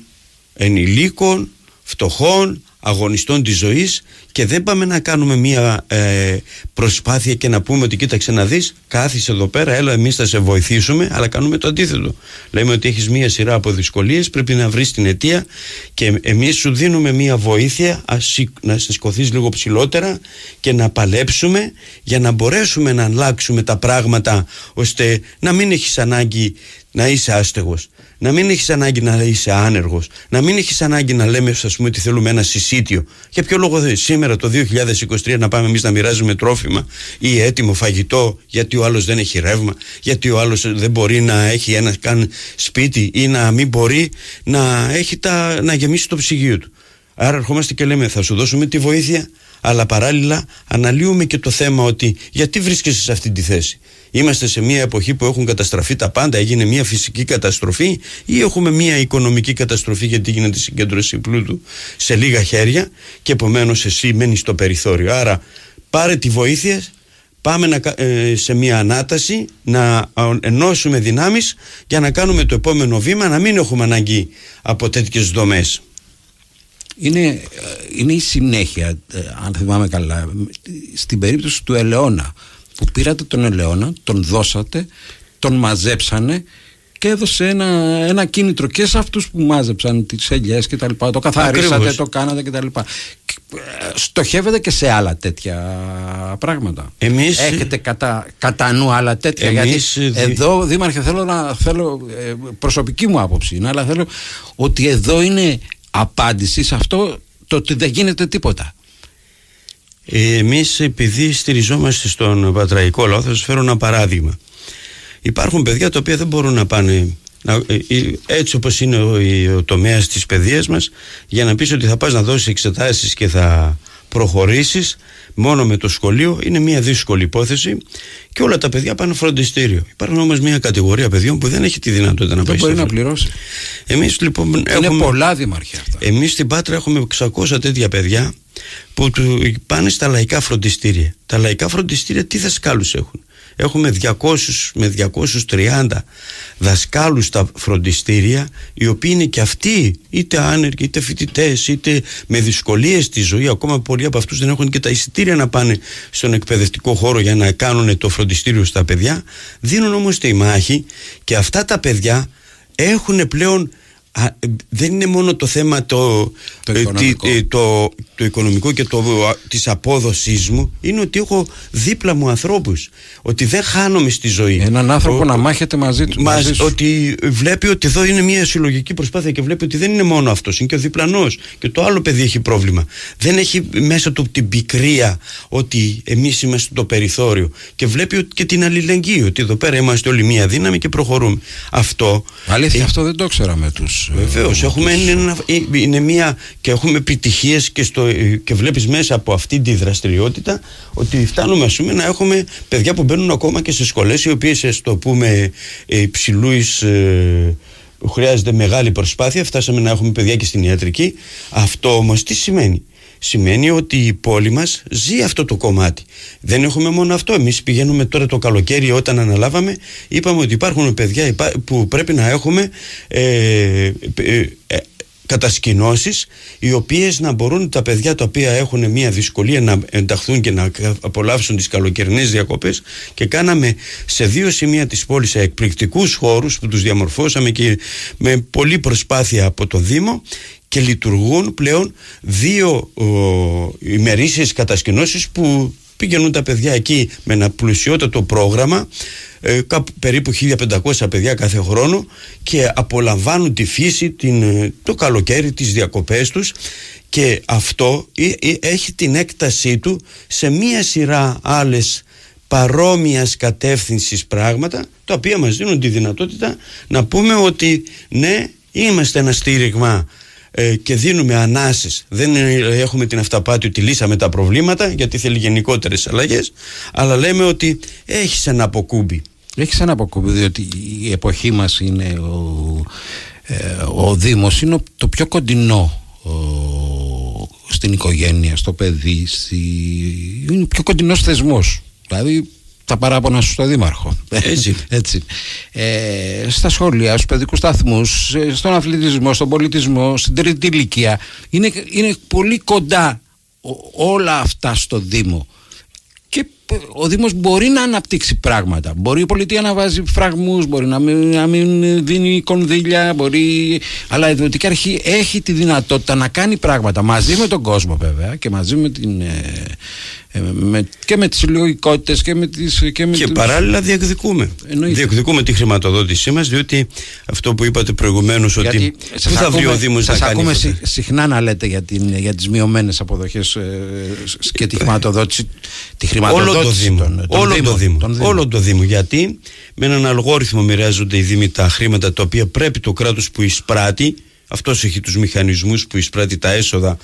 ενηλίκων, φτωχών, αγωνιστών της ζωής και δεν πάμε να κάνουμε μια ε, προσπάθεια και να πούμε ότι κοίταξε να δεις κάθισε εδώ πέρα έλα εμείς θα σε βοηθήσουμε αλλά κάνουμε το αντίθετο. Λέμε ότι έχεις μια σειρά από δυσκολίες πρέπει να βρεις την αιτία και εμείς σου δίνουμε μια βοήθεια ας σηκ- να σηκωθείς λίγο ψηλότερα και να παλέψουμε για να μπορέσουμε να αλλάξουμε τα πράγματα ώστε να μην έχεις ανάγκη να είσαι άστεγος να μην έχεις ανάγκη να είσαι άνεργος να μην έχεις ανάγκη να λέμε ας πούμε ότι θέλουμε ένα συσίτιο. Για ποιο λόγο δε- σήμερα το 2023 να πάμε εμείς να μοιράζουμε τρόφιμα ή έτοιμο φαγητό γιατί ο άλλος δεν έχει ρεύμα γιατί ο άλλος δεν μπορεί να έχει ένα καν σπίτι ή να μην μπορεί να, έχει τα, να γεμίσει το ψυγείο του Άρα ερχόμαστε και λέμε θα σου δώσουμε τη βοήθεια αλλά παράλληλα αναλύουμε και το θέμα ότι γιατί βρίσκεσαι σε αυτή τη θέση. Είμαστε σε μια εποχή που έχουν καταστραφεί τα πάντα, έγινε μια φυσική καταστροφή ή έχουμε μια οικονομική καταστροφή γιατί γίνεται συγκέντρωση πλούτου σε λίγα χέρια και επομένως εσύ μένεις στο περιθώριο. Άρα πάρε τη βοήθεια, πάμε να, κα- ε, σε μια ανάταση να α, ενώσουμε δυνάμεις για να κάνουμε το επόμενο βήμα να μην έχουμε ανάγκη από τέτοιες δομές. Είναι, ε, είναι η συνέχεια, ε, αν θυμάμαι καλά, στην περίπτωση του Ελαιώνα που πήρατε τον Ελαιώνα, τον δώσατε, τον μαζέψανε και έδωσε ένα, ένα κίνητρο και σε αυτούς που μάζεψαν τις ελιές και τα λοιπά, το καθαρίσατε, Ακριβώς. το κάνατε και τα λοιπά. Και, ε, Στοχεύετε και σε άλλα τέτοια πράγματα. Εμείς- Έχετε κατά, κατά νου άλλα τέτοια. Εμείς, γιατί ε, δι- εδώ, Δήμαρχε, θέλω να θέλω, ε, προσωπική μου άποψη είναι, αλλά θέλω ότι εδώ είναι απάντηση σε αυτό το ότι δεν γίνεται τίποτα. Ε, εμείς επειδή στηριζόμαστε στον πατραϊκό λαό θα σας φέρω ένα παράδειγμα. Υπάρχουν παιδιά τα οποία δεν μπορούν να πάνε να, ε, ε, έτσι όπως είναι ο, η- ο τομέας της παιδείας μας για να πεις ότι θα πας να δώσεις εξετάσεις και θα προχωρήσεις μόνο με το σχολείο είναι μια δύσκολη υπόθεση και όλα τα παιδιά πάνε φροντιστήριο υπάρχουν όμως μια κατηγορία παιδιών που δεν έχει τη δυνατότητα να Δεν πάει μπορεί στο να φροντιστήριο. πληρώσει. Εμείς λοιπόν Είναι έχουμε... πολλά δήμαρχοι αυτά. Εμείς στην Πάτρα έχουμε 600 τέτοια παιδιά που του πάνε στα λαϊκά φροντιστήρια. Τα λαϊκά φροντιστήρια τι δασκάλους έχουν; Έχουμε 200 με 230 δασκάλους στα φροντιστήρια οι οποίοι είναι και αυτοί είτε άνεργοι είτε φοιτητές, είτε με δυσκολίες στη ζωή ακόμα πολλοί από αυτούς δεν έχουν και τα εισιτήρια να πάνε στον εκπαιδευτικό χώρο για να κάνουν το φροντιστήριο στα παιδιά. Δίνουν όμως τη μάχη και αυτά τα παιδιά έχουν πλέον α, ε, δεν είναι μόνο το θέμα το, Το ε, οικονομικό. τι- ε, το, το οικονομικό και το, α, της απόδοσής μου είναι ότι έχω δίπλα μου ανθρώπους ότι δεν χάνομαι στη ζωή Έναν άνθρωπο Ο- να μάχεται μαζί του. Μαζί μαζί σου. ότι βλέπει ότι εδώ είναι μια συλλογική προσπάθεια και βλέπει ότι δεν είναι μόνο αυτός, είναι και ο διπλανός. Και το άλλο παιδί έχει πρόβλημα. Δεν έχει μέσα του την πικρία ότι εμείς είμαστε το περιθώριο. Και βλέπει ότι- και την αλληλεγγύη, ότι εδώ πέρα είμαστε όλοι μια δύναμη και προχωρούμε. Αυτό. Αλήθεια, ε, αυτό δεν το ξέρα με τους. Βεβαίως, έχουμε είναι, ένα- ε, είναι μια και έχουμε επιτυχίες και, στο, ε, και βλέπεις μέσα από αυτή τη δραστηριότητα ότι φτάνουμε ας πούμε, να έχουμε παιδιά που μπαίνουν ακόμα και σε σχολές οι οποίες, το πούμε, ε, υψηλούς ε, χρειάζεται μεγάλη προσπάθεια. Φτάσαμε να έχουμε παιδιά και στην ιατρική. Αυτό όμως τι σημαίνει; Σημαίνει ότι η πόλη μας ζει αυτό το κομμάτι. Δεν έχουμε μόνο αυτό. Εμείς πηγαίνουμε τώρα το καλοκαίρι όταν αναλάβαμε είπαμε ότι υπάρχουν παιδιά υπά- που πρέπει να έχουμε ε, ε, ε, κατασκηνώσεις οι οποίες να μπορούν τα παιδιά τα οποία έχουν μια δυσκολία να ενταχθούν και να απολαύσουν τις καλοκαιρινές διακοπές και κάναμε σε δύο σημεία της πόλης σε εκπληκτικούς χώρους που τους διαμορφώσαμε και με πολλή προσπάθεια από το Δήμο και λειτουργούν πλέον δύο ο, ημερήσιες κατασκηνώσεις που πηγαίνουν τα παιδιά εκεί με ένα πλουσιότατο πρόγραμμα ε, κάπου περίπου 1500 παιδιά κάθε χρόνο και απολαμβάνουν τη φύση την, ε, το καλοκαίρι, τις διακοπές τους και αυτό έχει την έκτασή του σε μία σειρά άλλες παρόμοιας κατεύθυνσης πράγματα τα οποία μας δίνουν τη δυνατότητα να πούμε ότι ναι είμαστε ένα στήριγμα ε, και δίνουμε ανάσες δεν έχουμε την αυταπάτη ότι λύσαμε τα προβλήματα γιατί θέλει γενικότερες αλλαγές αλλά λέμε ότι έχεις ένα αποκούμπι. Έχεις ένα αποκούμπι διότι η εποχή μας είναι ο, ε, ο Δήμος είναι το πιο κοντινό στην οικογένεια, στο παιδί στη, είναι ο πιο κοντινός θεσμός. Δηλαδή τα παράπονα σου στο Δήμαρχο. Έτσι. Έτσι. Ε, στα σχολεία, στους παιδικούς σταθμούς, ε, στον αθλητισμό, στον πολιτισμό, στην τρίτη ηλικία. Είναι, είναι πολύ κοντά όλα αυτά στο Δήμο ο Δήμος μπορεί να αναπτύξει πράγματα. Μπορεί η πολιτεία να βάζει φραγμούς, μπορεί να μην, να μην δίνει κονδύλια, μπορεί... αλλά η Δημοτική Αρχή έχει τη δυνατότητα να κάνει πράγματα μαζί με τον κόσμο βέβαια και μαζί με την... Ε, ε, με, και με τις συλλογικότητες και με τις και, με και παράλληλα διεκδικούμε Εννοείται. διεκδικούμε τη χρηματοδότησή μας διότι αυτό που είπατε προηγουμένως ότι πού θα βρει ο Δήμος να κάνει ακούμε συχνά να λέτε για, την, για τις μειωμένες αποδοχές ε, και τη χρηματοδότηση τη χρηματοδότηση όλο το Δήμο, τον, τον όλο, Δήμο, το Δήμο, τον όλο το Δήμο. Γιατί με έναν αλγόριθμο μοιράζονται οι Δήμοι τα χρήματα τα οποία πρέπει το κράτος που εισπράττει. Αυτός έχει τους μηχανισμούς που εισπράττει τα έσοδα.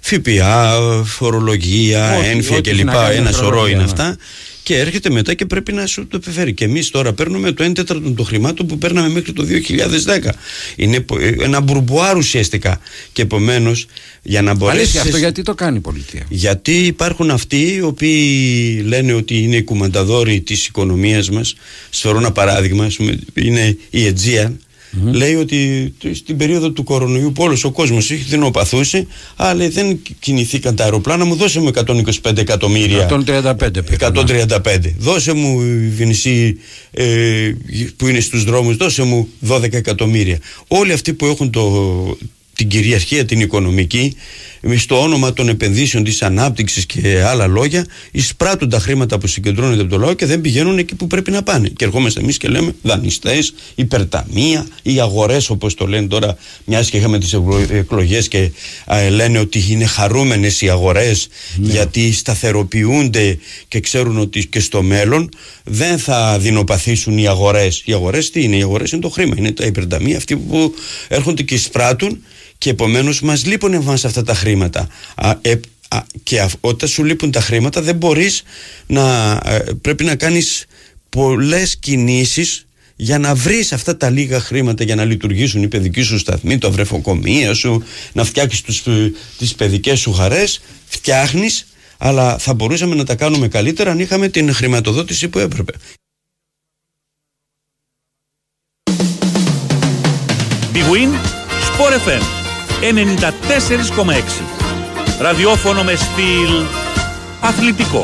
ΦΠΑ, φορολογία, ένφια κλπ. Ένα σωρό είναι ναι. αυτά. Και έρχεται μετά και πρέπει να σου το επιφέρει. Και εμείς τώρα παίρνουμε το 1 τέταρτο των χρημάτων που παίρναμε μέχρι το 2010. Είναι ένα μπουρμπουάρ ουσιαστικά. Και επομένως για να μπορέσεις. Αλήθεια, αυτό γιατί το κάνει η πολιτεία; Γιατί υπάρχουν αυτοί οι οποίοι λένε ότι είναι οι κουμανταδόροι της οικονομίας μας. Σφαιρώ ένα παράδειγμα, είναι η Aegean Mm-hmm. Λέει ότι στην περίοδο του κορονοϊού που όλος ο κόσμος είχε δεινοπαθούσε, αλλά δεν κινηθήκαν τα αεροπλάνα μου. Δώσε μου 125 εκατομμύρια. 135 135. Δώσε μου η Βινησή ε, που είναι στους δρόμους, δώσε μου 12 εκατομμύρια. Όλοι αυτοί που έχουν το, την κυριαρχία την οικονομική στο όνομα των επενδύσεων της ανάπτυξης και άλλα λόγια εισπράττουν τα χρήματα που συγκεντρώνονται από το λαό και δεν πηγαίνουν εκεί που πρέπει να πάνε και ερχόμαστε εμείς και λέμε δανειστές, υπερταμεία οι αγορές όπως το λένε τώρα μιας και είχαμε τις εκλογές και λένε ότι είναι χαρούμενες οι αγορές ναι. γιατί σταθεροποιούνται και ξέρουν ότι και στο μέλλον δεν θα δεινοπαθήσουν οι αγορές οι αγορές τι είναι, οι αγορές είναι το χρήμα είναι τα υπερταμεία αυτοί που έρχονται και εισπράττουν και επομένως μας λείπουν εμάς αυτά τα χρήματα. Ε, και όταν σου λείπουν τα χρήματα δεν μπορείς να ε, πρέπει να κάνεις πολλές κινήσεις για να βρεις αυτά τα λίγα χρήματα για να λειτουργήσουν οι παιδικοί σου σταθμοί, το βρεφοκομεία σου, να φτιάξεις τους, ε, τις παιδικές σου χαρές, φτιάχνεις, αλλά θα μπορούσαμε να τα κάνουμε καλύτερα αν είχαμε την χρηματοδότηση που έπρεπε. Big Win, Sport FM 94,6. Ραδιόφωνο με στυλ αθλητικό.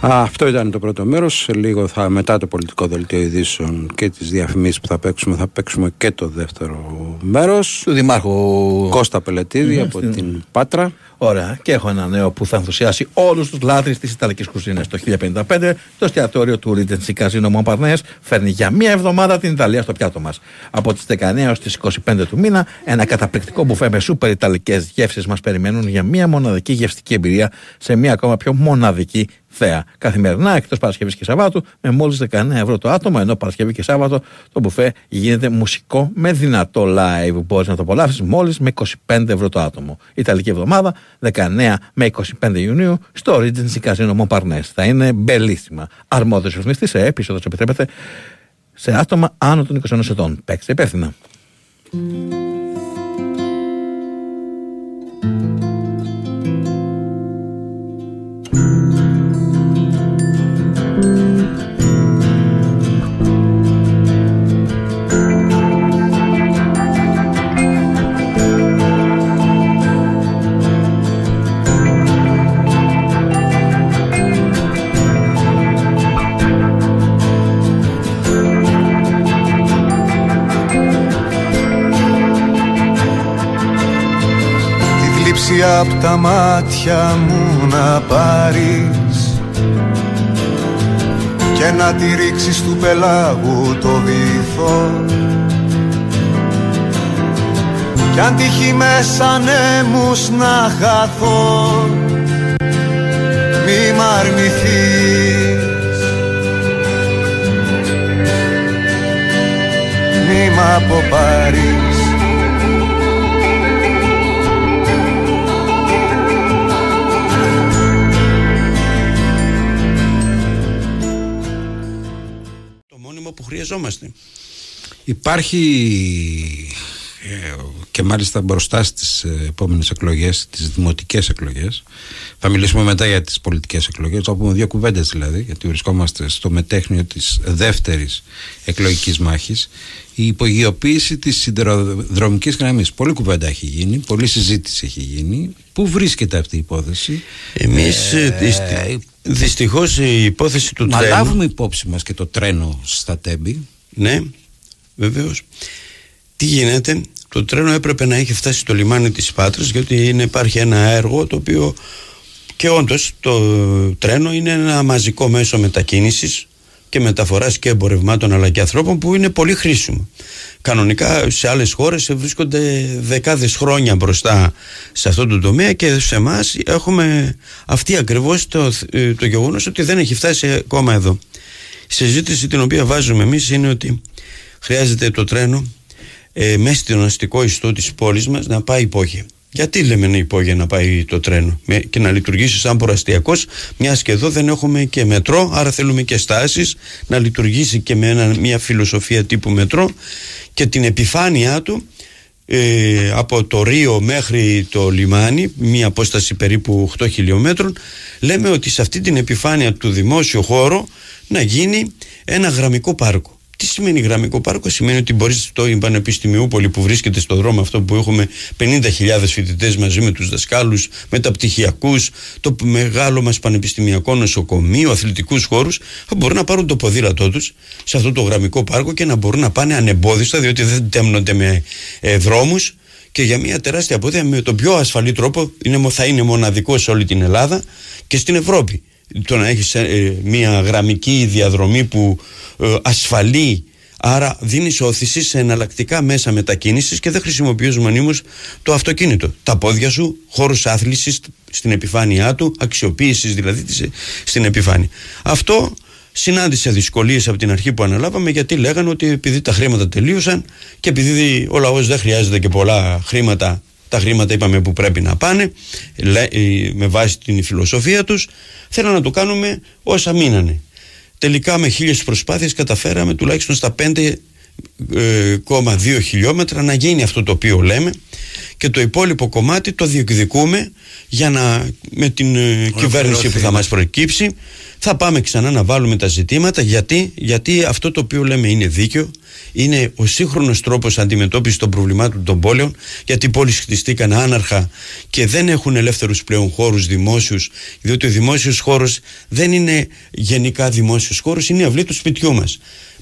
Α, αυτό ήταν το πρώτο μέρος. Σε λίγο θα, μετά το πολιτικό δελτίο ειδήσεων και τις διαφημίσεις που θα παίξουμε, θα παίξουμε και το δεύτερο μέρος. Του Δημάρχου Κώστα Πελετίδη από την Πάτρα. Ωραία. Και έχω ένα νέο που θα ενθουσιάσει όλους τους λάτρε της Ιταλικής κουζίνας. Το 1055 το εστιατόριο του Regency Casino Montparnasse φέρνει για μία εβδομάδα την Ιταλία στο πιάτο μας. Από τις 19 έως τις 25 του μήνα, ένα καταπληκτικό μπουφέ με σούπερ Ιταλικές γεύσεις μας περιμένουν για μία μοναδική γευστική εμπειρία σε μία ακόμα πιο μοναδική θέα. Καθημερινά εκτός Παρασκευής και Σαββάτου με μόλις 19 ευρώ το άτομο, ενώ Παρασκευή και Σάββατο το μπουφέ γίνεται μουσικό με δυνατό live. Μπορείς να το απολαύσεις μόλις με 25 ευρώ το άτομο. Ιταλική εβδομάδα 19 με 25 Ιουνίου στο Regency Casino Montparnasse. Θα είναι μπελίσιμα. Αρμόδιος ρυθμιστής σε έπεισοδο επιτρέπεται σε άτομα άνω των 21 ετών. Παίξτε υπεύθυνα. Απ' τα μάτια μου να πάρεις και να τη ρίξεις του πελάγου το βυθό. Κι αν τύχει μέσα νέμους να χαθώ μη μ' αρνηθείς. Μη μ' αποπάρεις χρειαζόμαστε. Υπάρχει ε, και μάλιστα μπροστά στις ε, επόμενες εκλογές, τις δημοτικές εκλογές θα μιλήσουμε μετά για τις πολιτικές εκλογές θα πούμε δύο κουβέντες δηλαδή γιατί βρισκόμαστε στο μετέχνιο της δεύτερης εκλογικής μάχης η υπογειοποίηση της σιδηροδρομικής γραμμής πολύ κουβέντα έχει γίνει, πολλή συζήτηση έχει γίνει πού βρίσκεται αυτή η υπόθεση; Εμείς ε, δυστι- δυστυχώς η υπόθεση του να τρένου λάβουμε υπόψη μας και το τρένο στα Τέμπη Ναι, βεβαίως. Τι γίνεται, το τρένο έπρεπε να έχει φτάσει στο λιμάνι της Πάτρας γιατί είναι, υπάρχει ένα έργο το οποίο και όντως το τρένο είναι ένα μαζικό μέσο μετακίνησης και μεταφοράς και εμπορευμάτων αλλά και ανθρώπων που είναι πολύ χρήσιμο. Κανονικά σε άλλες χώρες βρίσκονται δεκάδες χρόνια μπροστά σε αυτό το τομέα και σε εμάς έχουμε αυτή ακριβώς το, ε, το γεγονός ότι δεν έχει φτάσει ακόμα εδώ. Η συζήτηση την οποία βάζουμε εμείς είναι ότι χρειάζεται το τρένο ε, μέσα στον αστικό ιστό της πόλης μας να πάει υπόγεια. Γιατί λέμε να υπόγεια να πάει το τρένο με- και να λειτουργήσει σαν προαστιακός μιας και εδώ δεν έχουμε και μετρό άρα θέλουμε και στάσεις να λειτουργήσει και με ένα, μια φιλοσοφία τύπου μετρό και την επιφάνειά του ε, από το Ρίο μέχρι το λιμάνι, μία απόσταση περίπου 8 χιλιόμετρων, λέμε ότι σε αυτή την επιφάνεια του δημόσιου χώρου να γίνει ένα γραμμικό πάρκο. Τι σημαίνει γραμμικό πάρκο, σημαίνει ότι μπορείς στο Πανεπιστημιούπολη που βρίσκεται στο δρόμο αυτό που έχουμε 50.000 φοιτητές μαζί με τους δασκάλους, μεταπτυχιακούς, το μεγάλο μας πανεπιστημιακό νοσοκομείο, αθλητικούς χώρους, θα μπορούν να πάρουν το ποδήλατό τους σε αυτό το γραμμικό πάρκο και να μπορούν να πάνε ανεμπόδιστα, διότι δεν τέμνονται με ε, δρόμους και για μια τεράστια απόδεια με τον πιο ασφαλή τρόπο είναι, θα είναι μοναδικό σε όλη την Ελλάδα και στην Ευρώπη. Το να έχεις ε, μια γραμμική διαδρομή που ε, ασφαλεί άρα δίνεις όθηση σε εναλλακτικά μέσα μετακίνησης και δεν χρησιμοποιείς μονίμως το αυτοκίνητο. Τα πόδια σου, χώρους άθλησης στην επιφάνειά του, αξιοποίησης δηλαδή της, στην επιφάνεια. Αυτό συνάντησε δυσκολίες από την αρχή που αναλάβαμε γιατί λέγανε ότι επειδή τα χρήματα τελείωσαν και επειδή ο λαός δεν χρειάζεται και πολλά χρήματα τα χρήματα είπαμε που πρέπει να πάνε λέ- ε, με βάση την φιλοσοφία τους θέλαν να το κάνουμε όσα μείνανε. Τελικά με χίλιες προσπάθειες καταφέραμε τουλάχιστον στα 5,2 χιλιόμετρα να γίνει αυτό το οποίο λέμε και το υπόλοιπο κομμάτι το διεκδικούμε για να με την ε, κυβέρνηση που θα μας προκύψει. Θα πάμε ξανά να βάλουμε τα ζητήματα γιατί, γιατί αυτό το οποίο λέμε είναι δίκαιο είναι ο σύγχρονος τρόπος αντιμετώπισης των προβλημάτων των πόλεων γιατί οι πόλεις χτιστήκαν άναρχα και δεν έχουν ελεύθερους πλέον χώρους δημόσιους διότι ο δημόσιος χώρος δεν είναι γενικά δημόσιος χώρος είναι η αυλή του σπιτιού μας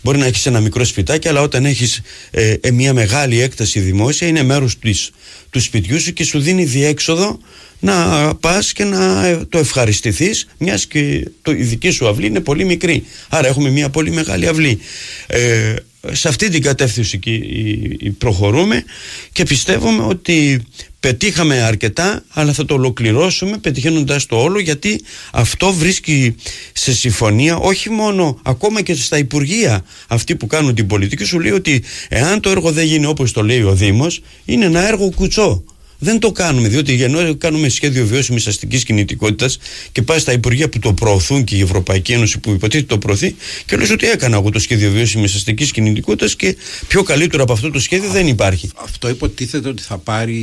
Μπορεί να έχεις ένα μικρό σπιτάκι, αλλά όταν έχεις ε, ε, μια μεγάλη έκταση δημόσια, είναι μέρος της, του σπιτιού σου και σου δίνει διέξοδο να πας και να ε, το ευχαριστηθείς, μιας και το, η δική σου αυλή είναι πολύ μικρή. Άρα έχουμε μια πολύ μεγάλη αυλή. Ε, σε αυτή την κατεύθυνση και- η- η- προχωρούμε και πιστεύουμε ότι πετύχαμε αρκετά αλλά θα το ολοκληρώσουμε πετυχαίνοντας το όλο γιατί αυτό βρίσκει σε συμφωνία όχι μόνο ακόμα και στα Υπουργεία αυτοί που κάνουν την πολιτική. Σου λέει ότι εάν το έργο δεν γίνει όπως το λέει ο Δήμος είναι ένα έργο κουτσό δεν το κάνουμε, διότι ενώ κάνουμε σχέδιο βιώσιμης αστικής κινητικότητας και πάει στα Υπουργεία που το προωθούν και η Ευρωπαϊκή Ένωση που υποτίθεται το προωθεί και λες ότι έκανα εγώ το σχέδιο βιώσιμης αστικής κινητικότητας και πιο καλύτερο από αυτό το σχέδιο δεν υπάρχει. Αυτό υποτίθεται ότι θα πάρει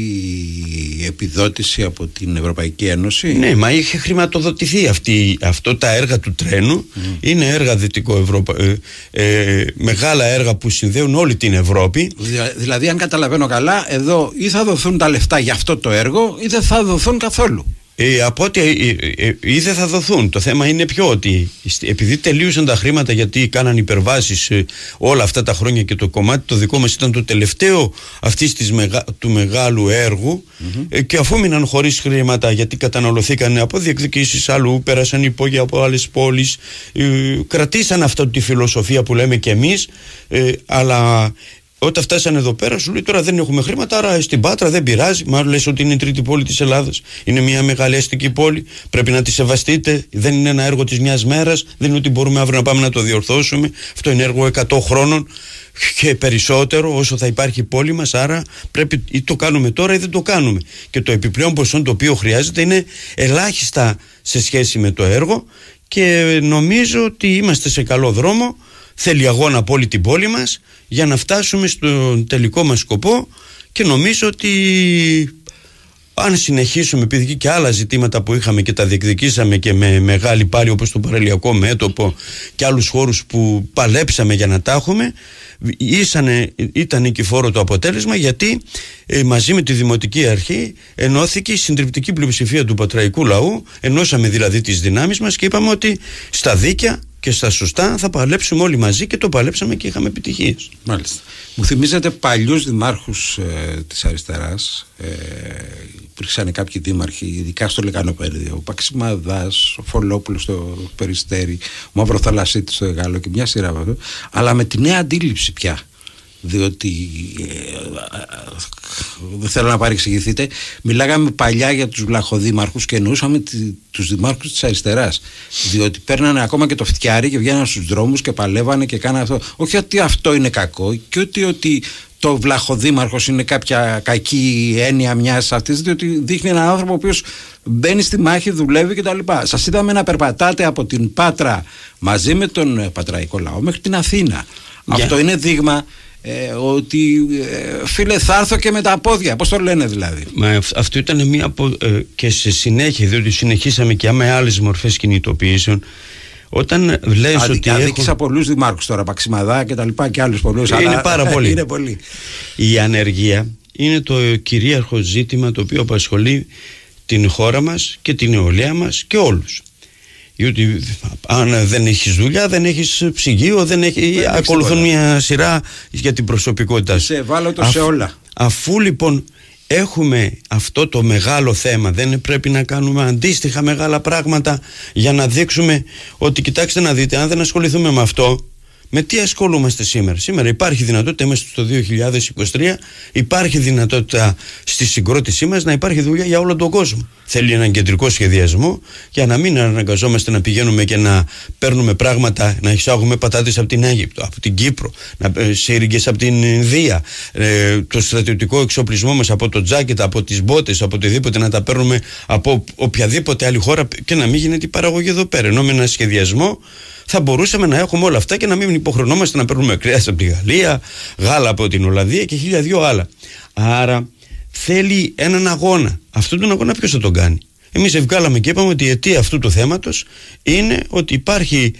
επιδότηση από την Ευρωπαϊκή Ένωση; Ναι, μα είχε χρηματοδοτηθεί αυτή, αυτό τα έργα του τρένου. Είναι έργα δυτικό Ευρωπα... ε, ε, μεγάλα έργα που συνδέουν όλη την Ευρώπη. Δη- Δηλαδή, αν καταλαβαίνω καλά, εδώ ή θα δοθούν τα λεφτά για αυτό το έργο ή δεν θα δοθούν καθόλου. Ε, από ότι ε, ε, ή δεν θα δοθούν. Το θέμα είναι πιο ότι επειδή τελείωσαν τα χρήματα γιατί κάναν υπερβάσεις ε, όλα αυτά τα χρόνια και το κομμάτι το δικό μας ήταν το τελευταίο αυτής της μεγα, του μεγάλου έργου ε, και αφού μείναν χωρίς χρήματα γιατί καταναλωθήκαν από διεκδικήσεις αλλού, πέρασαν υπόγεια από άλλες πόλεις, ε, κρατήσαν αυτή τη φιλοσοφία που λέμε και εμείς ε, αλλά όταν φτάσανε εδώ πέρα, σου λέει τώρα δεν έχουμε χρήματα, άρα στην Πάτρα δεν πειράζει. Μάλλον λες ότι είναι η τρίτη πόλη της Ελλάδας. Είναι μια μεγάλη αστική πόλη. Πρέπει να τη σεβαστείτε. Δεν είναι ένα έργο της μιας μέρας. Δεν είναι ότι μπορούμε αύριο να πάμε να το διορθώσουμε. Αυτό είναι έργο 100 χρόνων και περισσότερο όσο θα υπάρχει η πόλη μας άρα πρέπει ή το κάνουμε τώρα ή δεν το κάνουμε και το επιπλέον ποσό το οποίο χρειάζεται είναι ελάχιστα σε σχέση με το έργο και νομίζω ότι είμαστε σε καλό δρόμο θέλει αγώνα από όλη την πόλη μας για να φτάσουμε στον τελικό μας σκοπό και νομίζω ότι αν συνεχίσουμε επειδή και άλλα ζητήματα που είχαμε και τα διεκδικήσαμε και με μεγάλη πάλι όπως το παραλιακό μέτωπο και άλλους χώρους που παλέψαμε για να τα έχουμε ήσανε, ήταν νικηφόρο το αποτέλεσμα γιατί ε, μαζί με τη Δημοτική Αρχή ενώθηκε η συντριπτική πλειοψηφία του πατραϊκού λαού. Ενώσαμε δηλαδή τις δυνάμεις μας και είπαμε ότι στα δίκαια και στα σωστά θα παλέψουμε όλοι μαζί και το παλέψαμε και είχαμε επιτυχίες. Μάλιστα. Μου θυμίζετε παλιούς δημάρχους ε, της αριστεράς. Ε, υπήρξαν κάποιοι δήμαρχοι, ειδικά στο Λεκανοπέδιο. Ο Παξιμαδάς, ο Φολόπουλο στο Περιστέρι, ο Μαύρος Θαλασσίτης στο Γάλλο και μια σειρά βέβαια. Αλλά με τη νέα αντίληψη πια διότι ε, δεν θέλω να παρεξηγηθείτε μιλάγαμε παλιά για τους βλαχοδήμαρχους και εννοούσαμε τη, τους δημάρχους της αριστεράς διότι παίρνανε ακόμα και το φτιάρι και βγαίνανε στους δρόμους και παλεύανε και κάνανε αυτό όχι ότι αυτό είναι κακό και ότι, ότι το βλαχοδήμαρχος είναι κάποια κακή έννοια μιας αυτής, διότι δείχνει έναν άνθρωπο ο οποίος μπαίνει στη μάχη, δουλεύει κτλ. Σας είδαμε να περπατάτε από την Πάτρα μαζί με τον πατραϊκό λαό μέχρι την Αθήνα. Αυτό είναι δείγμα ε, ότι ε, φίλε θα έρθω και με τα πόδια. Πώς το λένε δηλαδή; Μα αυτό ήταν μια απο, ε, και σε συνέχεια διότι συνεχίσαμε και με άλλες μορφές κινητοποιήσεων όταν λες Αδι, ότι αδίκησα έχω... πολλούς δημάρχους τώρα Παξιμαδά και τα λοιπά και άλλους πολλούς είναι αλλά... πάρα πολύ. είναι πολύ. Η ανεργία είναι το κυρίαρχο ζήτημα το οποίο απασχολεί την χώρα μας και την νεολαία μας και όλους γιατί αν δεν έχεις δουλειά, δεν έχεις ψυγείο, δεν έχει. Δεν ακολουθούν έχεις μια σειρά για την προσωπικότητα σου. σε ευάλωτο σε όλα Αφού λοιπόν έχουμε αυτό το μεγάλο θέμα, δεν πρέπει να κάνουμε αντίστοιχα μεγάλα πράγματα για να δείξουμε ότι κοιτάξτε να δείτε, αν δεν ασχοληθούμε με αυτό, με τι ασχολούμαστε σήμερα; Σήμερα υπάρχει δυνατότητα, είμαστε στο 2023, υπάρχει δυνατότητα στη συγκρότησή μας να υπάρχει δουλειά για όλο τον κόσμο. Θέλει έναν κεντρικό σχεδιασμό για να μην αναγκαζόμαστε να πηγαίνουμε και να παίρνουμε πράγματα, να εισάγουμε πατάτες από την Αίγυπτο, από την Κύπρο, να, σύριγγες από την Ινδία, ε, το στρατιωτικό εξοπλισμό μας από το τζάκετ, από τις μπότες, από οτιδήποτε να τα παίρνουμε από οποιαδήποτε άλλη χώρα και να μην γίνεται η παραγωγή εδώ πέρα. Ενώ με ένα σχεδιασμό θα μπορούσαμε να έχουμε όλα αυτά και να μην υποχρεωνόμαστε να παίρνουμε κρέας από τη Γαλλία, γάλα από την Ολλανδία και χίλια δυο άλλα. Άρα θέλει έναν αγώνα. Αυτόν τον αγώνα ποιος θα τον κάνει; Εμείς βγάλαμε και είπαμε ότι η αιτία αυτού του θέματος είναι ότι υπάρχει,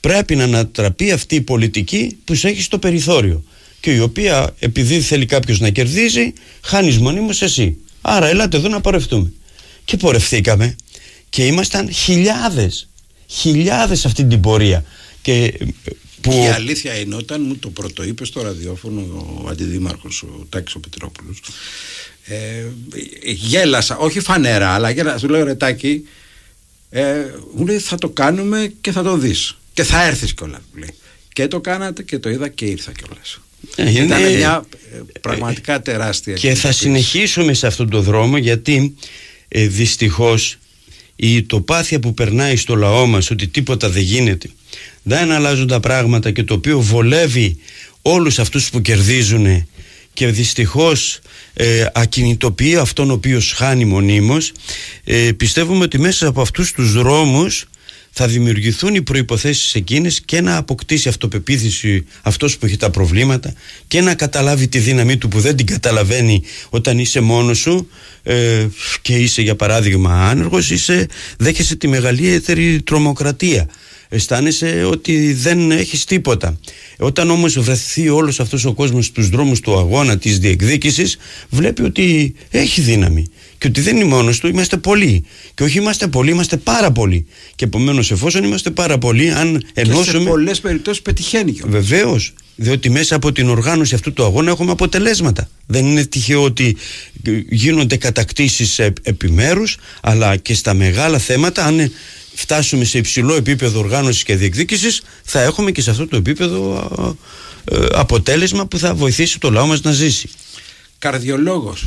πρέπει να ανατραπεί αυτή η πολιτική που σε έχει στο περιθώριο και η οποία επειδή θέλει κάποιος να κερδίζει, χάνεις μονίμω εσύ. Άρα ελάτε εδώ να πορευτούμε. Και πορευθήκαμε και ήμασταν χιλιάδες χιλιάδες αυτή την πορεία. Και που... η αλήθεια είναι όταν μου το πρωτοείπε στο ραδιόφωνο ο αντιδήμαρχος ο Τάκης ο Πετρόπουλος ε, γέλασα, όχι φανέρα αλλά γέλασα, του λέω ρε Τάκη ε, μου λέει θα το κάνουμε και θα το δεις και θα έρθεις κιόλας μου λέει. και το κάνατε και το είδα και ήρθα κιόλας. Ε, Ήταν μια ε, πραγματικά τεράστια και θα συνεχίσουμε σε αυτόν τον δρόμο γιατί ε, δυστυχώς η τοπάθεια που περνάει στο λαό μας ότι τίποτα δεν γίνεται δεν αλλάζουν τα πράγματα και το οποίο βολεύει όλους αυτούς που κερδίζουν και δυστυχώς ε, ακινητοποιεί αυτόν ο οποίος χάνει μονίμως. Ε, πιστεύουμε ότι μέσα από αυτούς τους δρόμους θα δημιουργηθούν οι προϋποθέσεις εκείνες και να αποκτήσει αυτοπεποίθηση αυτός που έχει τα προβλήματα και να καταλάβει τη δύναμή του που δεν την καταλαβαίνει όταν είσαι μόνος σου ε, και είσαι για παράδειγμα άνεργος είσαι, δέχεσαι τη μεγαλύτερη τρομοκρατία αισθάνεσαι ότι δεν έχεις τίποτα. Όταν όμως βρεθεί όλος αυτός ο κόσμος στους δρόμους του αγώνα της διεκδίκησης βλέπει ότι έχει δύναμη και ότι δεν είναι μόνος του, είμαστε πολλοί. Και όχι είμαστε πολλοί, είμαστε πάρα πολλοί. Και επομένως, εφόσον είμαστε πάρα πολλοί, αν ενώσουμε. Και σε πολλές περιπτώσεις πετυχαίνει κιόλας. Βεβαίως. Διότι μέσα από την οργάνωση αυτού του αγώνα έχουμε αποτελέσματα. Δεν είναι τυχαίο ότι γίνονται κατακτήσεις ε, επιμέρους, αλλά και στα μεγάλα θέματα, αν φτάσουμε σε υψηλό επίπεδο οργάνωσης και διεκδίκησης, θα έχουμε και σε αυτό το επίπεδο ε, αποτέλεσμα που θα βοηθήσει το λαό μας να ζήσει. Καρδιολόγος,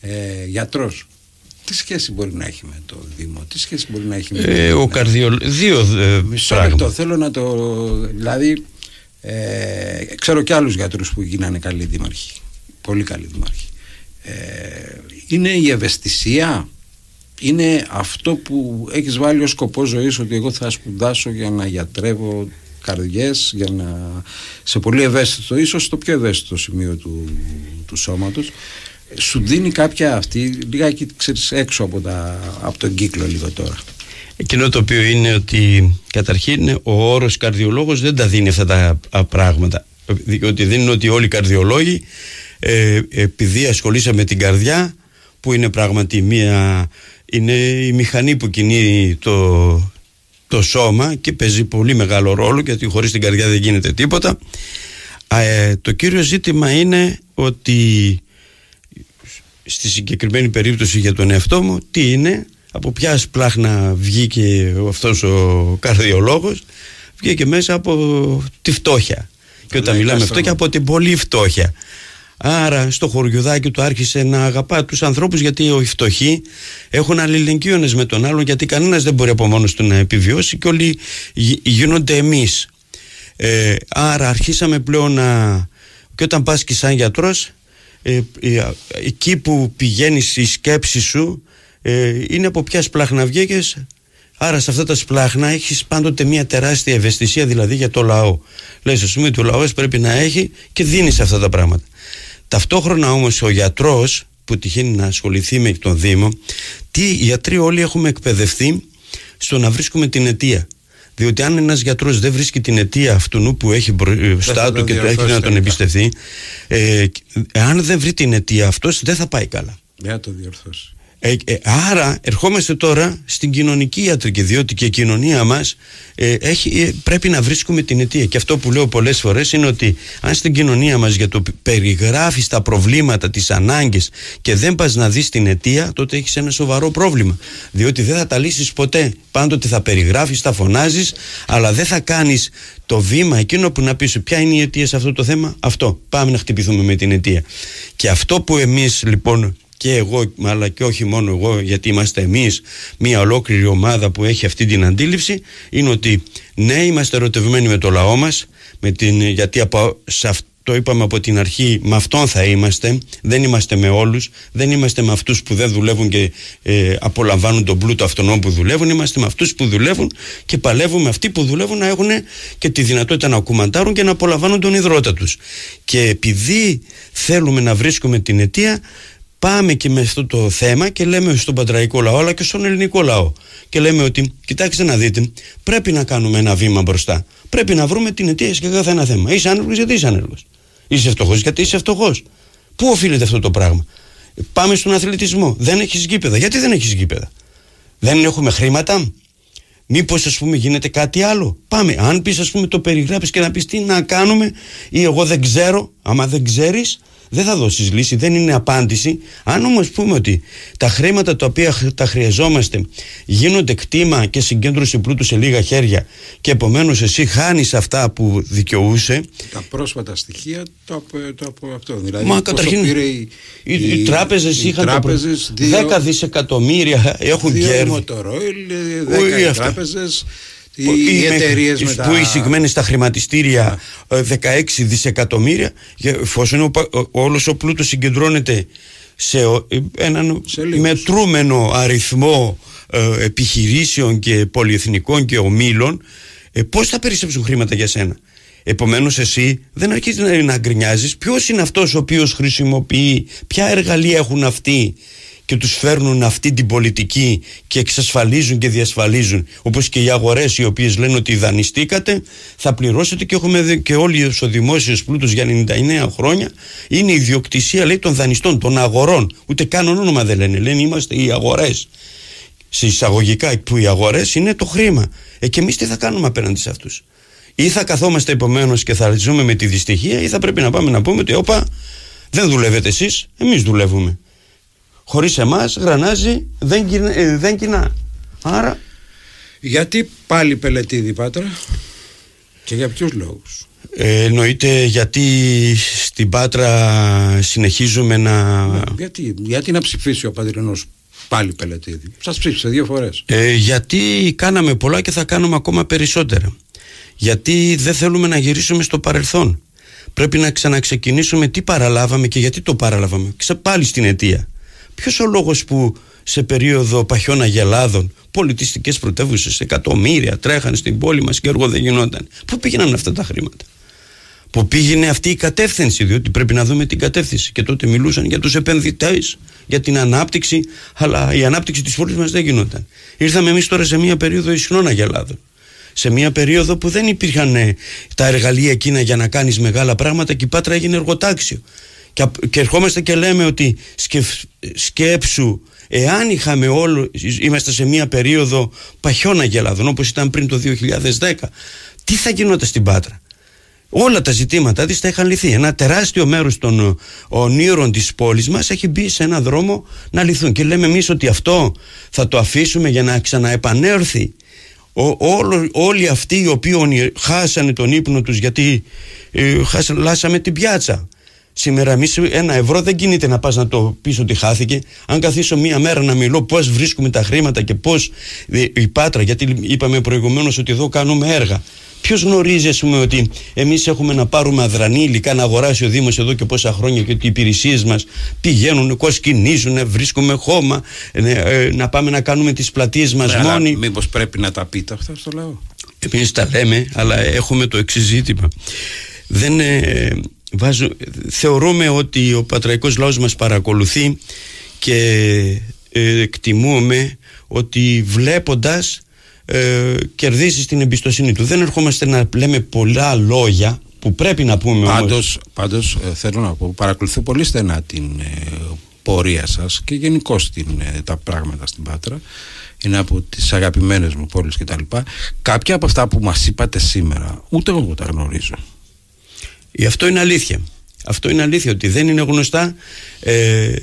ε, γιατρός, τι σχέση μπορεί να έχει με το Δήμο, τι σχέση μπορεί να έχει με το ε, Ο καρδιολόγος, δύο ε, Μισό λεπτό, θέλω να το, δηλαδή, ε, ξέρω και άλλους γιατρούς που γίνανε καλοί δήμαρχοι, πολύ καλοί δήμαρχοι. Ε, είναι η ευαισθησία, είναι αυτό που έχεις βάλει ως σκοπό ζωής ότι εγώ θα σπουδάσω για να γιατρεύω καρδιές για να... σε πολύ ευαίσθητο ίσως το πιο ευαίσθητο σημείο του, του σώματος σου δίνει κάποια αυτή λιγάκι ξέρεις έξω από, τα, από τον κύκλο λίγο τώρα. Εκείνο το οποίο είναι ότι καταρχήν ο όρος καρδιολόγος δεν τα δίνει αυτά τα πράγματα. Διότι δεν είναι ότι όλοι οι καρδιολόγοι ε, επειδή ασχολήσαμε με την καρδιά που είναι πράγματι μία είναι η μηχανή που κινεί το, το σώμα και παίζει πολύ μεγάλο ρόλο γιατί χωρίς την καρδιά δεν γίνεται τίποτα. Ε, το κύριο ζήτημα είναι ότι στη συγκεκριμένη περίπτωση για τον εαυτό μου τι είναι από ποια σπλάχνα βγήκε αυτός ο καρδιολόγος βγήκε μέσα από τη φτώχεια. Και όταν μιλάμε φτώχεια από την πολύ φτώχεια. Άρα στο χωριουδάκι του άρχισε να αγαπά τους ανθρώπους γιατί οι φτωχοί έχουν αλληλεγγύονες με τον άλλον γιατί κανένας δεν μπορεί από μόνος του να επιβιώσει και όλοι γίνονται εμείς. Ε, άρα αρχίσαμε πλέον να... και όταν πας και σαν γιατρός ε, ε, εκεί που πηγαίνεις η σκέψη σου ε, είναι από ποια σπλάχνα βγήκες Άρα σε αυτά τα σπλάχνα έχεις πάντοτε μια τεράστια ευαισθησία δηλαδή για το λαό. Λες ας πούμε ότι ο λαός πρέπει να έχει και δίνεις αυτά τα πράγματα. Ταυτόχρονα όμως ο γιατρός που τυχαίνει να ασχοληθεί με τον Δήμο, τι οι γιατροί όλοι έχουμε εκπαιδευτεί στο να βρίσκουμε την αιτία. Διότι αν ένας γιατρός δεν βρίσκει την αιτία αυτού που έχει μπροστά του και το έχει να τον εμπιστευτεί, ε, αν δεν βρει την αιτία αυτός, δεν θα πάει καλά. Δεν θα το διορθώσει. Ε, ε, άρα ερχόμαστε τώρα στην κοινωνική ιατρική διότι και η κοινωνία μας ε, έχει, ε, πρέπει να βρίσκουμε την αιτία. Και αυτό που λέω πολλές φορές είναι ότι αν στην κοινωνία μας για το περιγράφεις τα προβλήματα, τις ανάγκες και δεν πας να δεις την αιτία τότε έχεις ένα σοβαρό πρόβλημα. Διότι δεν θα τα λύσεις ποτέ. Πάντοτε θα περιγράφεις, θα φωνάζεις αλλά δεν θα κάνεις το βήμα εκείνο που να πεις ποια είναι η αιτία σε αυτό το θέμα. Αυτό. Πάμε να χτυπηθούμε με την αιτία. Και αυτό που εμείς λοιπόν και εγώ αλλά και όχι μόνο εγώ γιατί είμαστε εμείς μια ολόκληρη ομάδα που έχει αυτή την αντίληψη είναι ότι ναι είμαστε ερωτευμένοι με το λαό μας με την, γιατί από, σε το είπαμε από την αρχή με αυτόν θα είμαστε δεν είμαστε με όλους δεν είμαστε με αυτούς που δεν δουλεύουν και ε, απολαμβάνουν τον πλούτο αυτών που δουλεύουν είμαστε με αυτούς που δουλεύουν και παλεύουμε αυτοί που δουλεύουν να έχουν και τη δυνατότητα να κουμαντάρουν και να απολαμβάνουν τον υδρότα τους. Και επειδή θέλουμε να βρίσκουμε την αιτία πάμε και με αυτό το θέμα και λέμε στον πατραϊκό λαό αλλά και στον ελληνικό λαό και λέμε ότι κοιτάξτε να δείτε πρέπει να κάνουμε ένα βήμα μπροστά πρέπει να βρούμε την αιτία για κάθε ένα θέμα είσαι άνεργος γιατί είσαι άνεργος; Είσαι φτωχός γιατί είσαι φτωχός πού οφείλεται αυτό το πράγμα; Πάμε στον αθλητισμό δεν έχεις γήπεδα γιατί δεν έχεις γήπεδα; Δεν έχουμε χρήματα; Μήπως ας πούμε γίνεται κάτι άλλο; Πάμε. Αν πεις, ας πούμε, το περιγράψεις και να πεις τι να κάνουμε, ή εγώ δεν ξέρω, άμα δεν ξέρεις, δεν θα δώσεις λύση, δεν είναι απάντηση. Αν όμως πούμε ότι τα χρήματα τα οποία τα χρειαζόμαστε γίνονται κτήμα και συγκέντρωση πλούτου σε λίγα χέρια και επομένως εσύ χάνεις αυτά που δικαιούσε. Τα πρόσφατα στοιχεία το από, το από αυτό. Δηλαδή, Μα καταρχήν πήρε οι, οι, οι, οι τράπεζες είχαν τράπεζες, το, 10 δισεκατομμύρια έχουν δύο κέρδη. Μοτορόιλ, 10 τράπεζες οι εταιρείες μετά. Που εισηγμένοι στα χρηματιστήρια 16 ε, δισεκατομμύρια, εφόσον όλος ο πλούτος συγκεντρώνεται σε έναν σε μετρούμενο αριθμό ε, επιχειρήσεων και πολυεθνικών και ομίλων, ε, πώς θα περισσέψουν χρήματα για σένα; Επομένως εσύ δεν αρχίζεις να, να γκρινιάζεις ποιος είναι αυτός ο οποίος χρησιμοποιεί, ποια εργαλεία έχουν αυτοί και τους φέρνουν αυτή την πολιτική και εξασφαλίζουν και διασφαλίζουν όπως και οι αγορές οι οποίες λένε ότι δανειστήκατε θα πληρώσετε και έχουμε δει και όλοι ο δημόσιος πλούτος για 99 χρόνια είναι η ιδιοκτησία λέει των δανειστών, των αγορών. Ούτε καν όνομα δεν λένε, λένε είμαστε οι αγορές. Σε εισαγωγικά που οι αγορές είναι το χρήμα. Ε, και εμείς τι θα κάνουμε απέναντι σε αυτούς; Ή θα καθόμαστε επομένως και θα ζούμε με τη δυστυχία ή θα πρέπει να πάμε να πούμε ότι όπα δεν δουλεύετε εσείς, εμείς δουλεύουμε χωρίς εμάς γρανάζει δεν, κοινά, ε, δεν κοινά άρα Γιατί πάλι πελετήδη Πάτρα; Και για ποιους λόγους; ε, εννοείται γιατί στην Πάτρα συνεχίζουμε να Γιατί, γιατί να ψηφίσει ο Παντρινός πάλι πελετήδη; Σας ψήφισε δύο φορές. Ε, γιατί κάναμε πολλά και θα κάνουμε ακόμα περισσότερα. Γιατί δεν θέλουμε να γυρίσουμε στο παρελθόν. Πρέπει να ξαναξεκινήσουμε τι παραλάβαμε και γιατί το παραλάβαμε. Ξε πάλι στην αιτία. Ποιος ο λόγος που σε περίοδο παχιών αγελάδων, πολιτιστικές πρωτεύουσες, εκατομμύρια τρέχαν στην πόλη μας και έργο δεν γινόταν. Πού πήγαιναν αυτά τα χρήματα; Που πήγαινε αυτή η κατεύθυνση, διότι πρέπει να δούμε την κατεύθυνση. Και τότε μιλούσαν για τους επενδυτές, για την ανάπτυξη, αλλά η ανάπτυξη της πόλης μας δεν γινόταν. Ήρθαμε εμείς τώρα σε μια περίοδο ισχνών αγελάδων. Σε μια περίοδο που δεν υπήρχαν ε, τα εργαλεία εκείνα για να κάνεις μεγάλα πράγματα και η Πάτρα έγινε εργοτάξιο. Και, απ- και ερχόμαστε και λέμε ότι σκεφ- σκέψου εάν είχαμε όλο, είμαστε σε μια περίοδο παχιών αγελάδων όπως ήταν πριν το 2010 τι θα γινόταν στην Πάτρα; Όλα τα ζητήματα της θα είχαν λυθεί. Ένα τεράστιο μέρος των ε, ονείρων της πόλης μας έχει μπει σε ένα δρόμο να λυθούν. Και λέμε εμείς ότι αυτό θα το αφήσουμε για να ξαναεπανέλθει ο, όλο, όλοι αυτοί οι οποίοι ονει- χάσανε τον ύπνο τους γιατί ε, χάσαμε την πιάτσα Σήμερα εμείς ένα ευρώ δεν κινείται να πας να το πεις ότι χάθηκε. Αν καθίσω μία μέρα να μιλώ πώς βρίσκουμε τα χρήματα και πώς η Πάτρα, γιατί είπαμε προηγουμένως ότι εδώ κάνουμε έργα. Ποιος γνωρίζει, ας πούμε, ότι εμείς έχουμε να πάρουμε αδρανή υλικά να αγοράσει ο Δήμος εδώ και πόσα χρόνια και ότι οι υπηρεσίες μας πηγαίνουν, κοσκινίζουν, βρίσκουμε χώμα, ε, ε, να πάμε να κάνουμε τις πλατείες μας Αλλά μόνοι. Μήπως πρέπει να τα πείτε αυτά στο λαό; Εμείς τα λέμε, αλλά έχουμε το εξής ζήτημα. Δεν, ε, βάζω, θεωρούμε ότι ο πατραϊκός λαός μας παρακολουθεί και ε, εκτιμούμε ότι βλέποντας ε, κερδίζει την εμπιστοσύνη του. Δεν ερχόμαστε να λέμε πολλά λόγια που πρέπει να πούμε όμως. Πάντως, πάντως ε, θέλω να πω, παρακολουθώ πολύ στενά την ε, πορεία σας και γενικώ τα πράγματα στην Πάτρα. Είναι από τις αγαπημένες μου πόλεις και τα λοιπά. Κάποια από αυτά που μας είπατε σήμερα, ούτε εγώ τα γνωρίζω. Ε, Αυτό είναι αλήθεια. Αυτό είναι αλήθεια ότι δεν είναι γνωστά. Ε,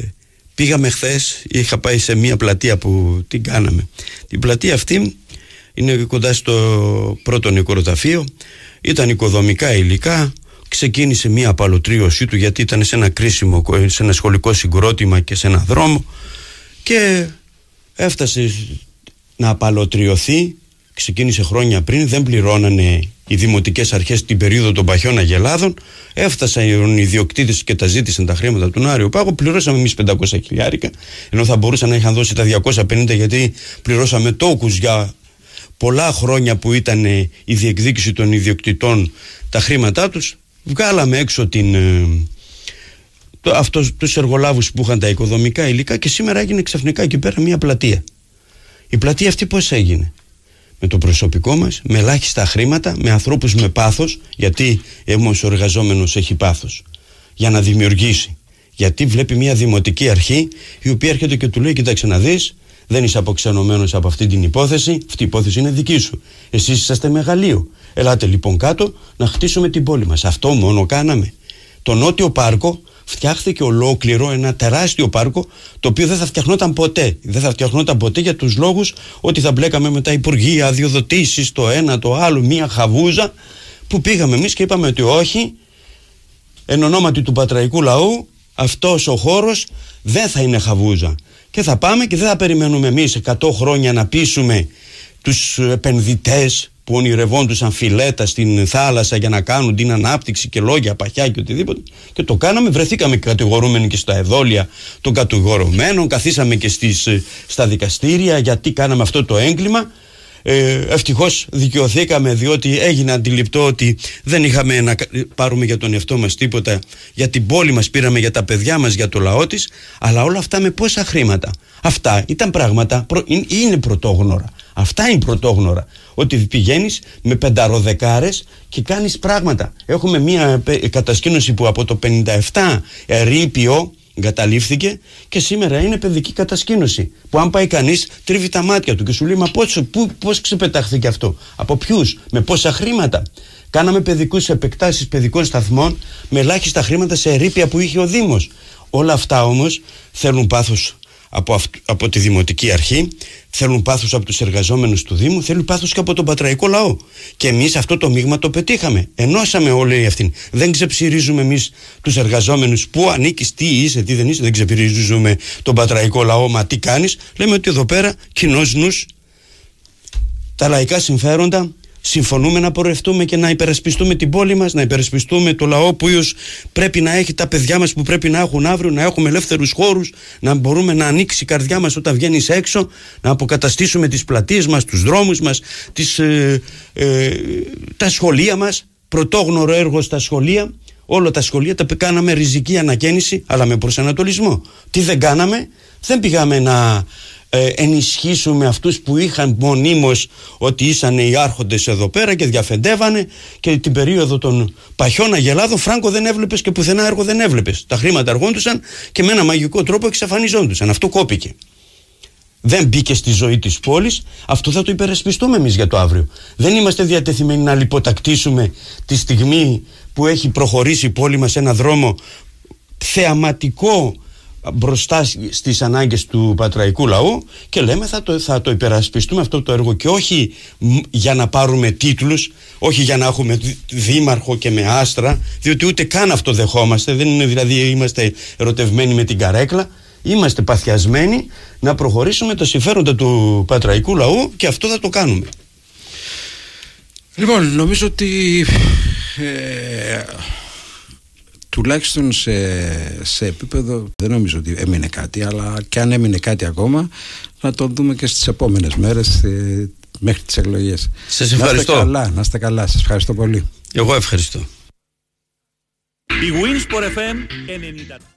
πήγαμε χθες, είχα πάει σε μια πλατεία που την κάναμε. Την πλατεία αυτή είναι κοντά στο πρώτο νεκροταφείο. Ήταν οικοδομικά υλικά. Ξεκίνησε μια απαλωτρίωσή του γιατί ήταν σε ένα κρίσιμο, σε ένα σχολικό συγκρότημα και σε ένα δρόμο. Και έφτασε να απαλωτριωθεί ξεκίνησε χρόνια πριν, δεν πληρώνανε οι δημοτικές αρχές την περίοδο των παχιών αγελάδων. Έφτασαν οι ιδιοκτήτες και τα ζήτησαν τα χρήματα του Άριο Πάγο. Πληρώσαμε εμείς 500 χιλιάρικα, ενώ θα μπορούσαν να είχαν δώσει τα 250 γιατί πληρώσαμε τόκους για πολλά χρόνια που ήταν ε, η διεκδίκηση των ιδιοκτητών τα χρήματά τους. Βγάλαμε έξω την, ε, το, αυτός, τους εργολάβους που είχαν τα οικοδομικά υλικά και σήμερα έγινε ξαφνικά εκεί πέρα μια πλατεία. Η πλατεία αυτή πώς έγινε; Με το προσωπικό μας, με ελάχιστα χρήματα, με ανθρώπους με πάθος, γιατί όμως ο εργαζόμενος έχει πάθος, για να δημιουργήσει. Γιατί βλέπει μια δημοτική αρχή η οποία έρχεται και του λέει: Κοιτάξτε να δεις, δεν είσαι αποξενωμένος από αυτή την υπόθεση, αυτή η υπόθεση είναι δική σου. Εσείς είσαστε μεγαλείο. Ελάτε λοιπόν κάτω να χτίσουμε την πόλη μας. Αυτό μόνο κάναμε. Το νότιο πάρκο φτιάχθηκε ολόκληρο ένα τεράστιο πάρκο το οποίο δεν θα φτιαχνόταν ποτέ. Δεν θα φτιαχνόταν ποτέ για τους λόγους ότι θα μπλέκαμε με τα υπουργεία, αδειοδοτήσεις, το ένα, το άλλο, μία χαβούζα που πήγαμε εμείς και είπαμε ότι όχι, εν ονόματι του πατραϊκού λαού αυτός ο χώρος δεν θα είναι χαβούζα. Και θα πάμε και δεν θα περιμένουμε εμείς 100 χρόνια να πείσουμε τους επενδυτές που ονειρευόντουσαν φιλέτα στην θάλασσα για να κάνουν την ανάπτυξη και λόγια παχιά και οτιδήποτε. Και το κάναμε, βρεθήκαμε κατηγορούμενοι και στα εδόλια των κατηγορουμένων, καθίσαμε και στις, στα δικαστήρια γιατί κάναμε αυτό το έγκλημα. ε, ευτυχώς δικαιωθήκαμε διότι έγινε αντιληπτό ότι δεν είχαμε να κα- πάρουμε για τον εαυτό μας τίποτα για την πόλη μας πήραμε για τα παιδιά μας για το λαό της αλλά όλα αυτά με πόσα χρήματα; Αυτά ήταν πράγματα προ- είναι- είναι πρωτόγνωρα αυτά είναι πρωτόγνωρα ότι πηγαίνεις με πενταροδεκάρες και κάνεις πράγματα έχουμε μια πε- κατασκήνωση που από το 57 ερείπιο εγκαταλείφθηκε και σήμερα είναι παιδική κατασκήνωση. Που αν πάει κανείς, τρίβει τα μάτια του και σου λέει: Μα πώς, πού, πώς ξεπετάχθηκε αυτό, από ποιους, με πόσα χρήματα; Κάναμε παιδικούς επεκτάσεις παιδικών σταθμών με ελάχιστα χρήματα σε ερήπια που είχε ο Δήμος. Όλα αυτά όμως θέλουν πάθος από, αυτ- από τη Δημοτική Αρχή, θέλουν πάθος από τους εργαζόμενους του Δήμου, θέλουν πάθος και από τον πατραϊκό λαό. Και εμείς αυτό το μείγμα το πετύχαμε. Ενώσαμε όλοι αυτήν. Δεν ξεψυρίζουμε εμείς τους εργαζόμενους πού ανήκεις, τι είσαι, τι δεν είσαι. Δεν ξεψυρίζουμε τον πατραϊκό λαό, μα τι κάνεις. Λέμε ότι εδώ πέρα κοινός νους, τα λαϊκά συμφέροντα, συμφωνούμε να πορευτούμε και να υπερασπιστούμε την πόλη μας, να υπερασπιστούμε το λαό που ίως πρέπει να έχει τα παιδιά μας που πρέπει να έχουν αύριο, να έχουμε ελεύθερους χώρους, να μπορούμε να ανοίξει η καρδιά μας όταν βγαίνει έξω, να αποκαταστήσουμε τις πλατείες μας, τους δρόμους μας, τις, ε, ε, τα σχολεία μας, πρωτόγνωρο έργο στα σχολεία. Όλα τα σχολεία τα κάναμε ριζική ανακαίνιση, αλλά με προσανατολισμό. Τι δεν κάναμε, δεν πήγαμε να ε, ενισχύσουμε αυτούς που είχαν μονίμως ότι ήσαν οι άρχοντες εδώ πέρα και διαφεντεύανε και την περίοδο των παχιών αγελάδων φράγκο δεν έβλεπες και πουθενά έργο δεν έβλεπες. Τα χρήματα αργόντουσαν και με ένα μαγικό τρόπο εξαφανιζόντουσαν. Αυτό κόπηκε. Δεν μπήκε στη ζωή της πόλης, αυτό θα το υπερασπιστούμε εμείς για το αύριο. Δεν είμαστε διατεθειμένοι να λιποτακτήσουμε τη στιγμή που έχει προχωρήσει η πόλη μας σε ένα δρόμο θεαματικό μπροστά στις ανάγκες του πατραϊκού λαού και λέμε θα το, θα το υπερασπιστούμε αυτό το έργο και όχι μ, για να πάρουμε τίτλους όχι για να έχουμε δη- δήμαρχο και με άστρα διότι ούτε καν αυτό δεχόμαστε. Δεν είναι δηλαδή είμαστε ερωτευμένοι με την καρέκλα. Είμαστε παθιασμένοι να προχωρήσουμε τα συμφέροντα του πατραϊκού λαού και αυτό θα το κάνουμε. Λοιπόν, νομίζω ότι ε, τουλάχιστον σε, σε επίπεδο δεν νομίζω ότι έμεινε κάτι αλλά και αν έμεινε κάτι ακόμα να το δούμε και στις επόμενες μέρες ε, μέχρι τις εκλογές Σας Να ευχαριστώ. είστε καλά, να είστε καλά, σας ευχαριστώ πολύ Εγώ ευχαριστώ Η Winsport FM 90.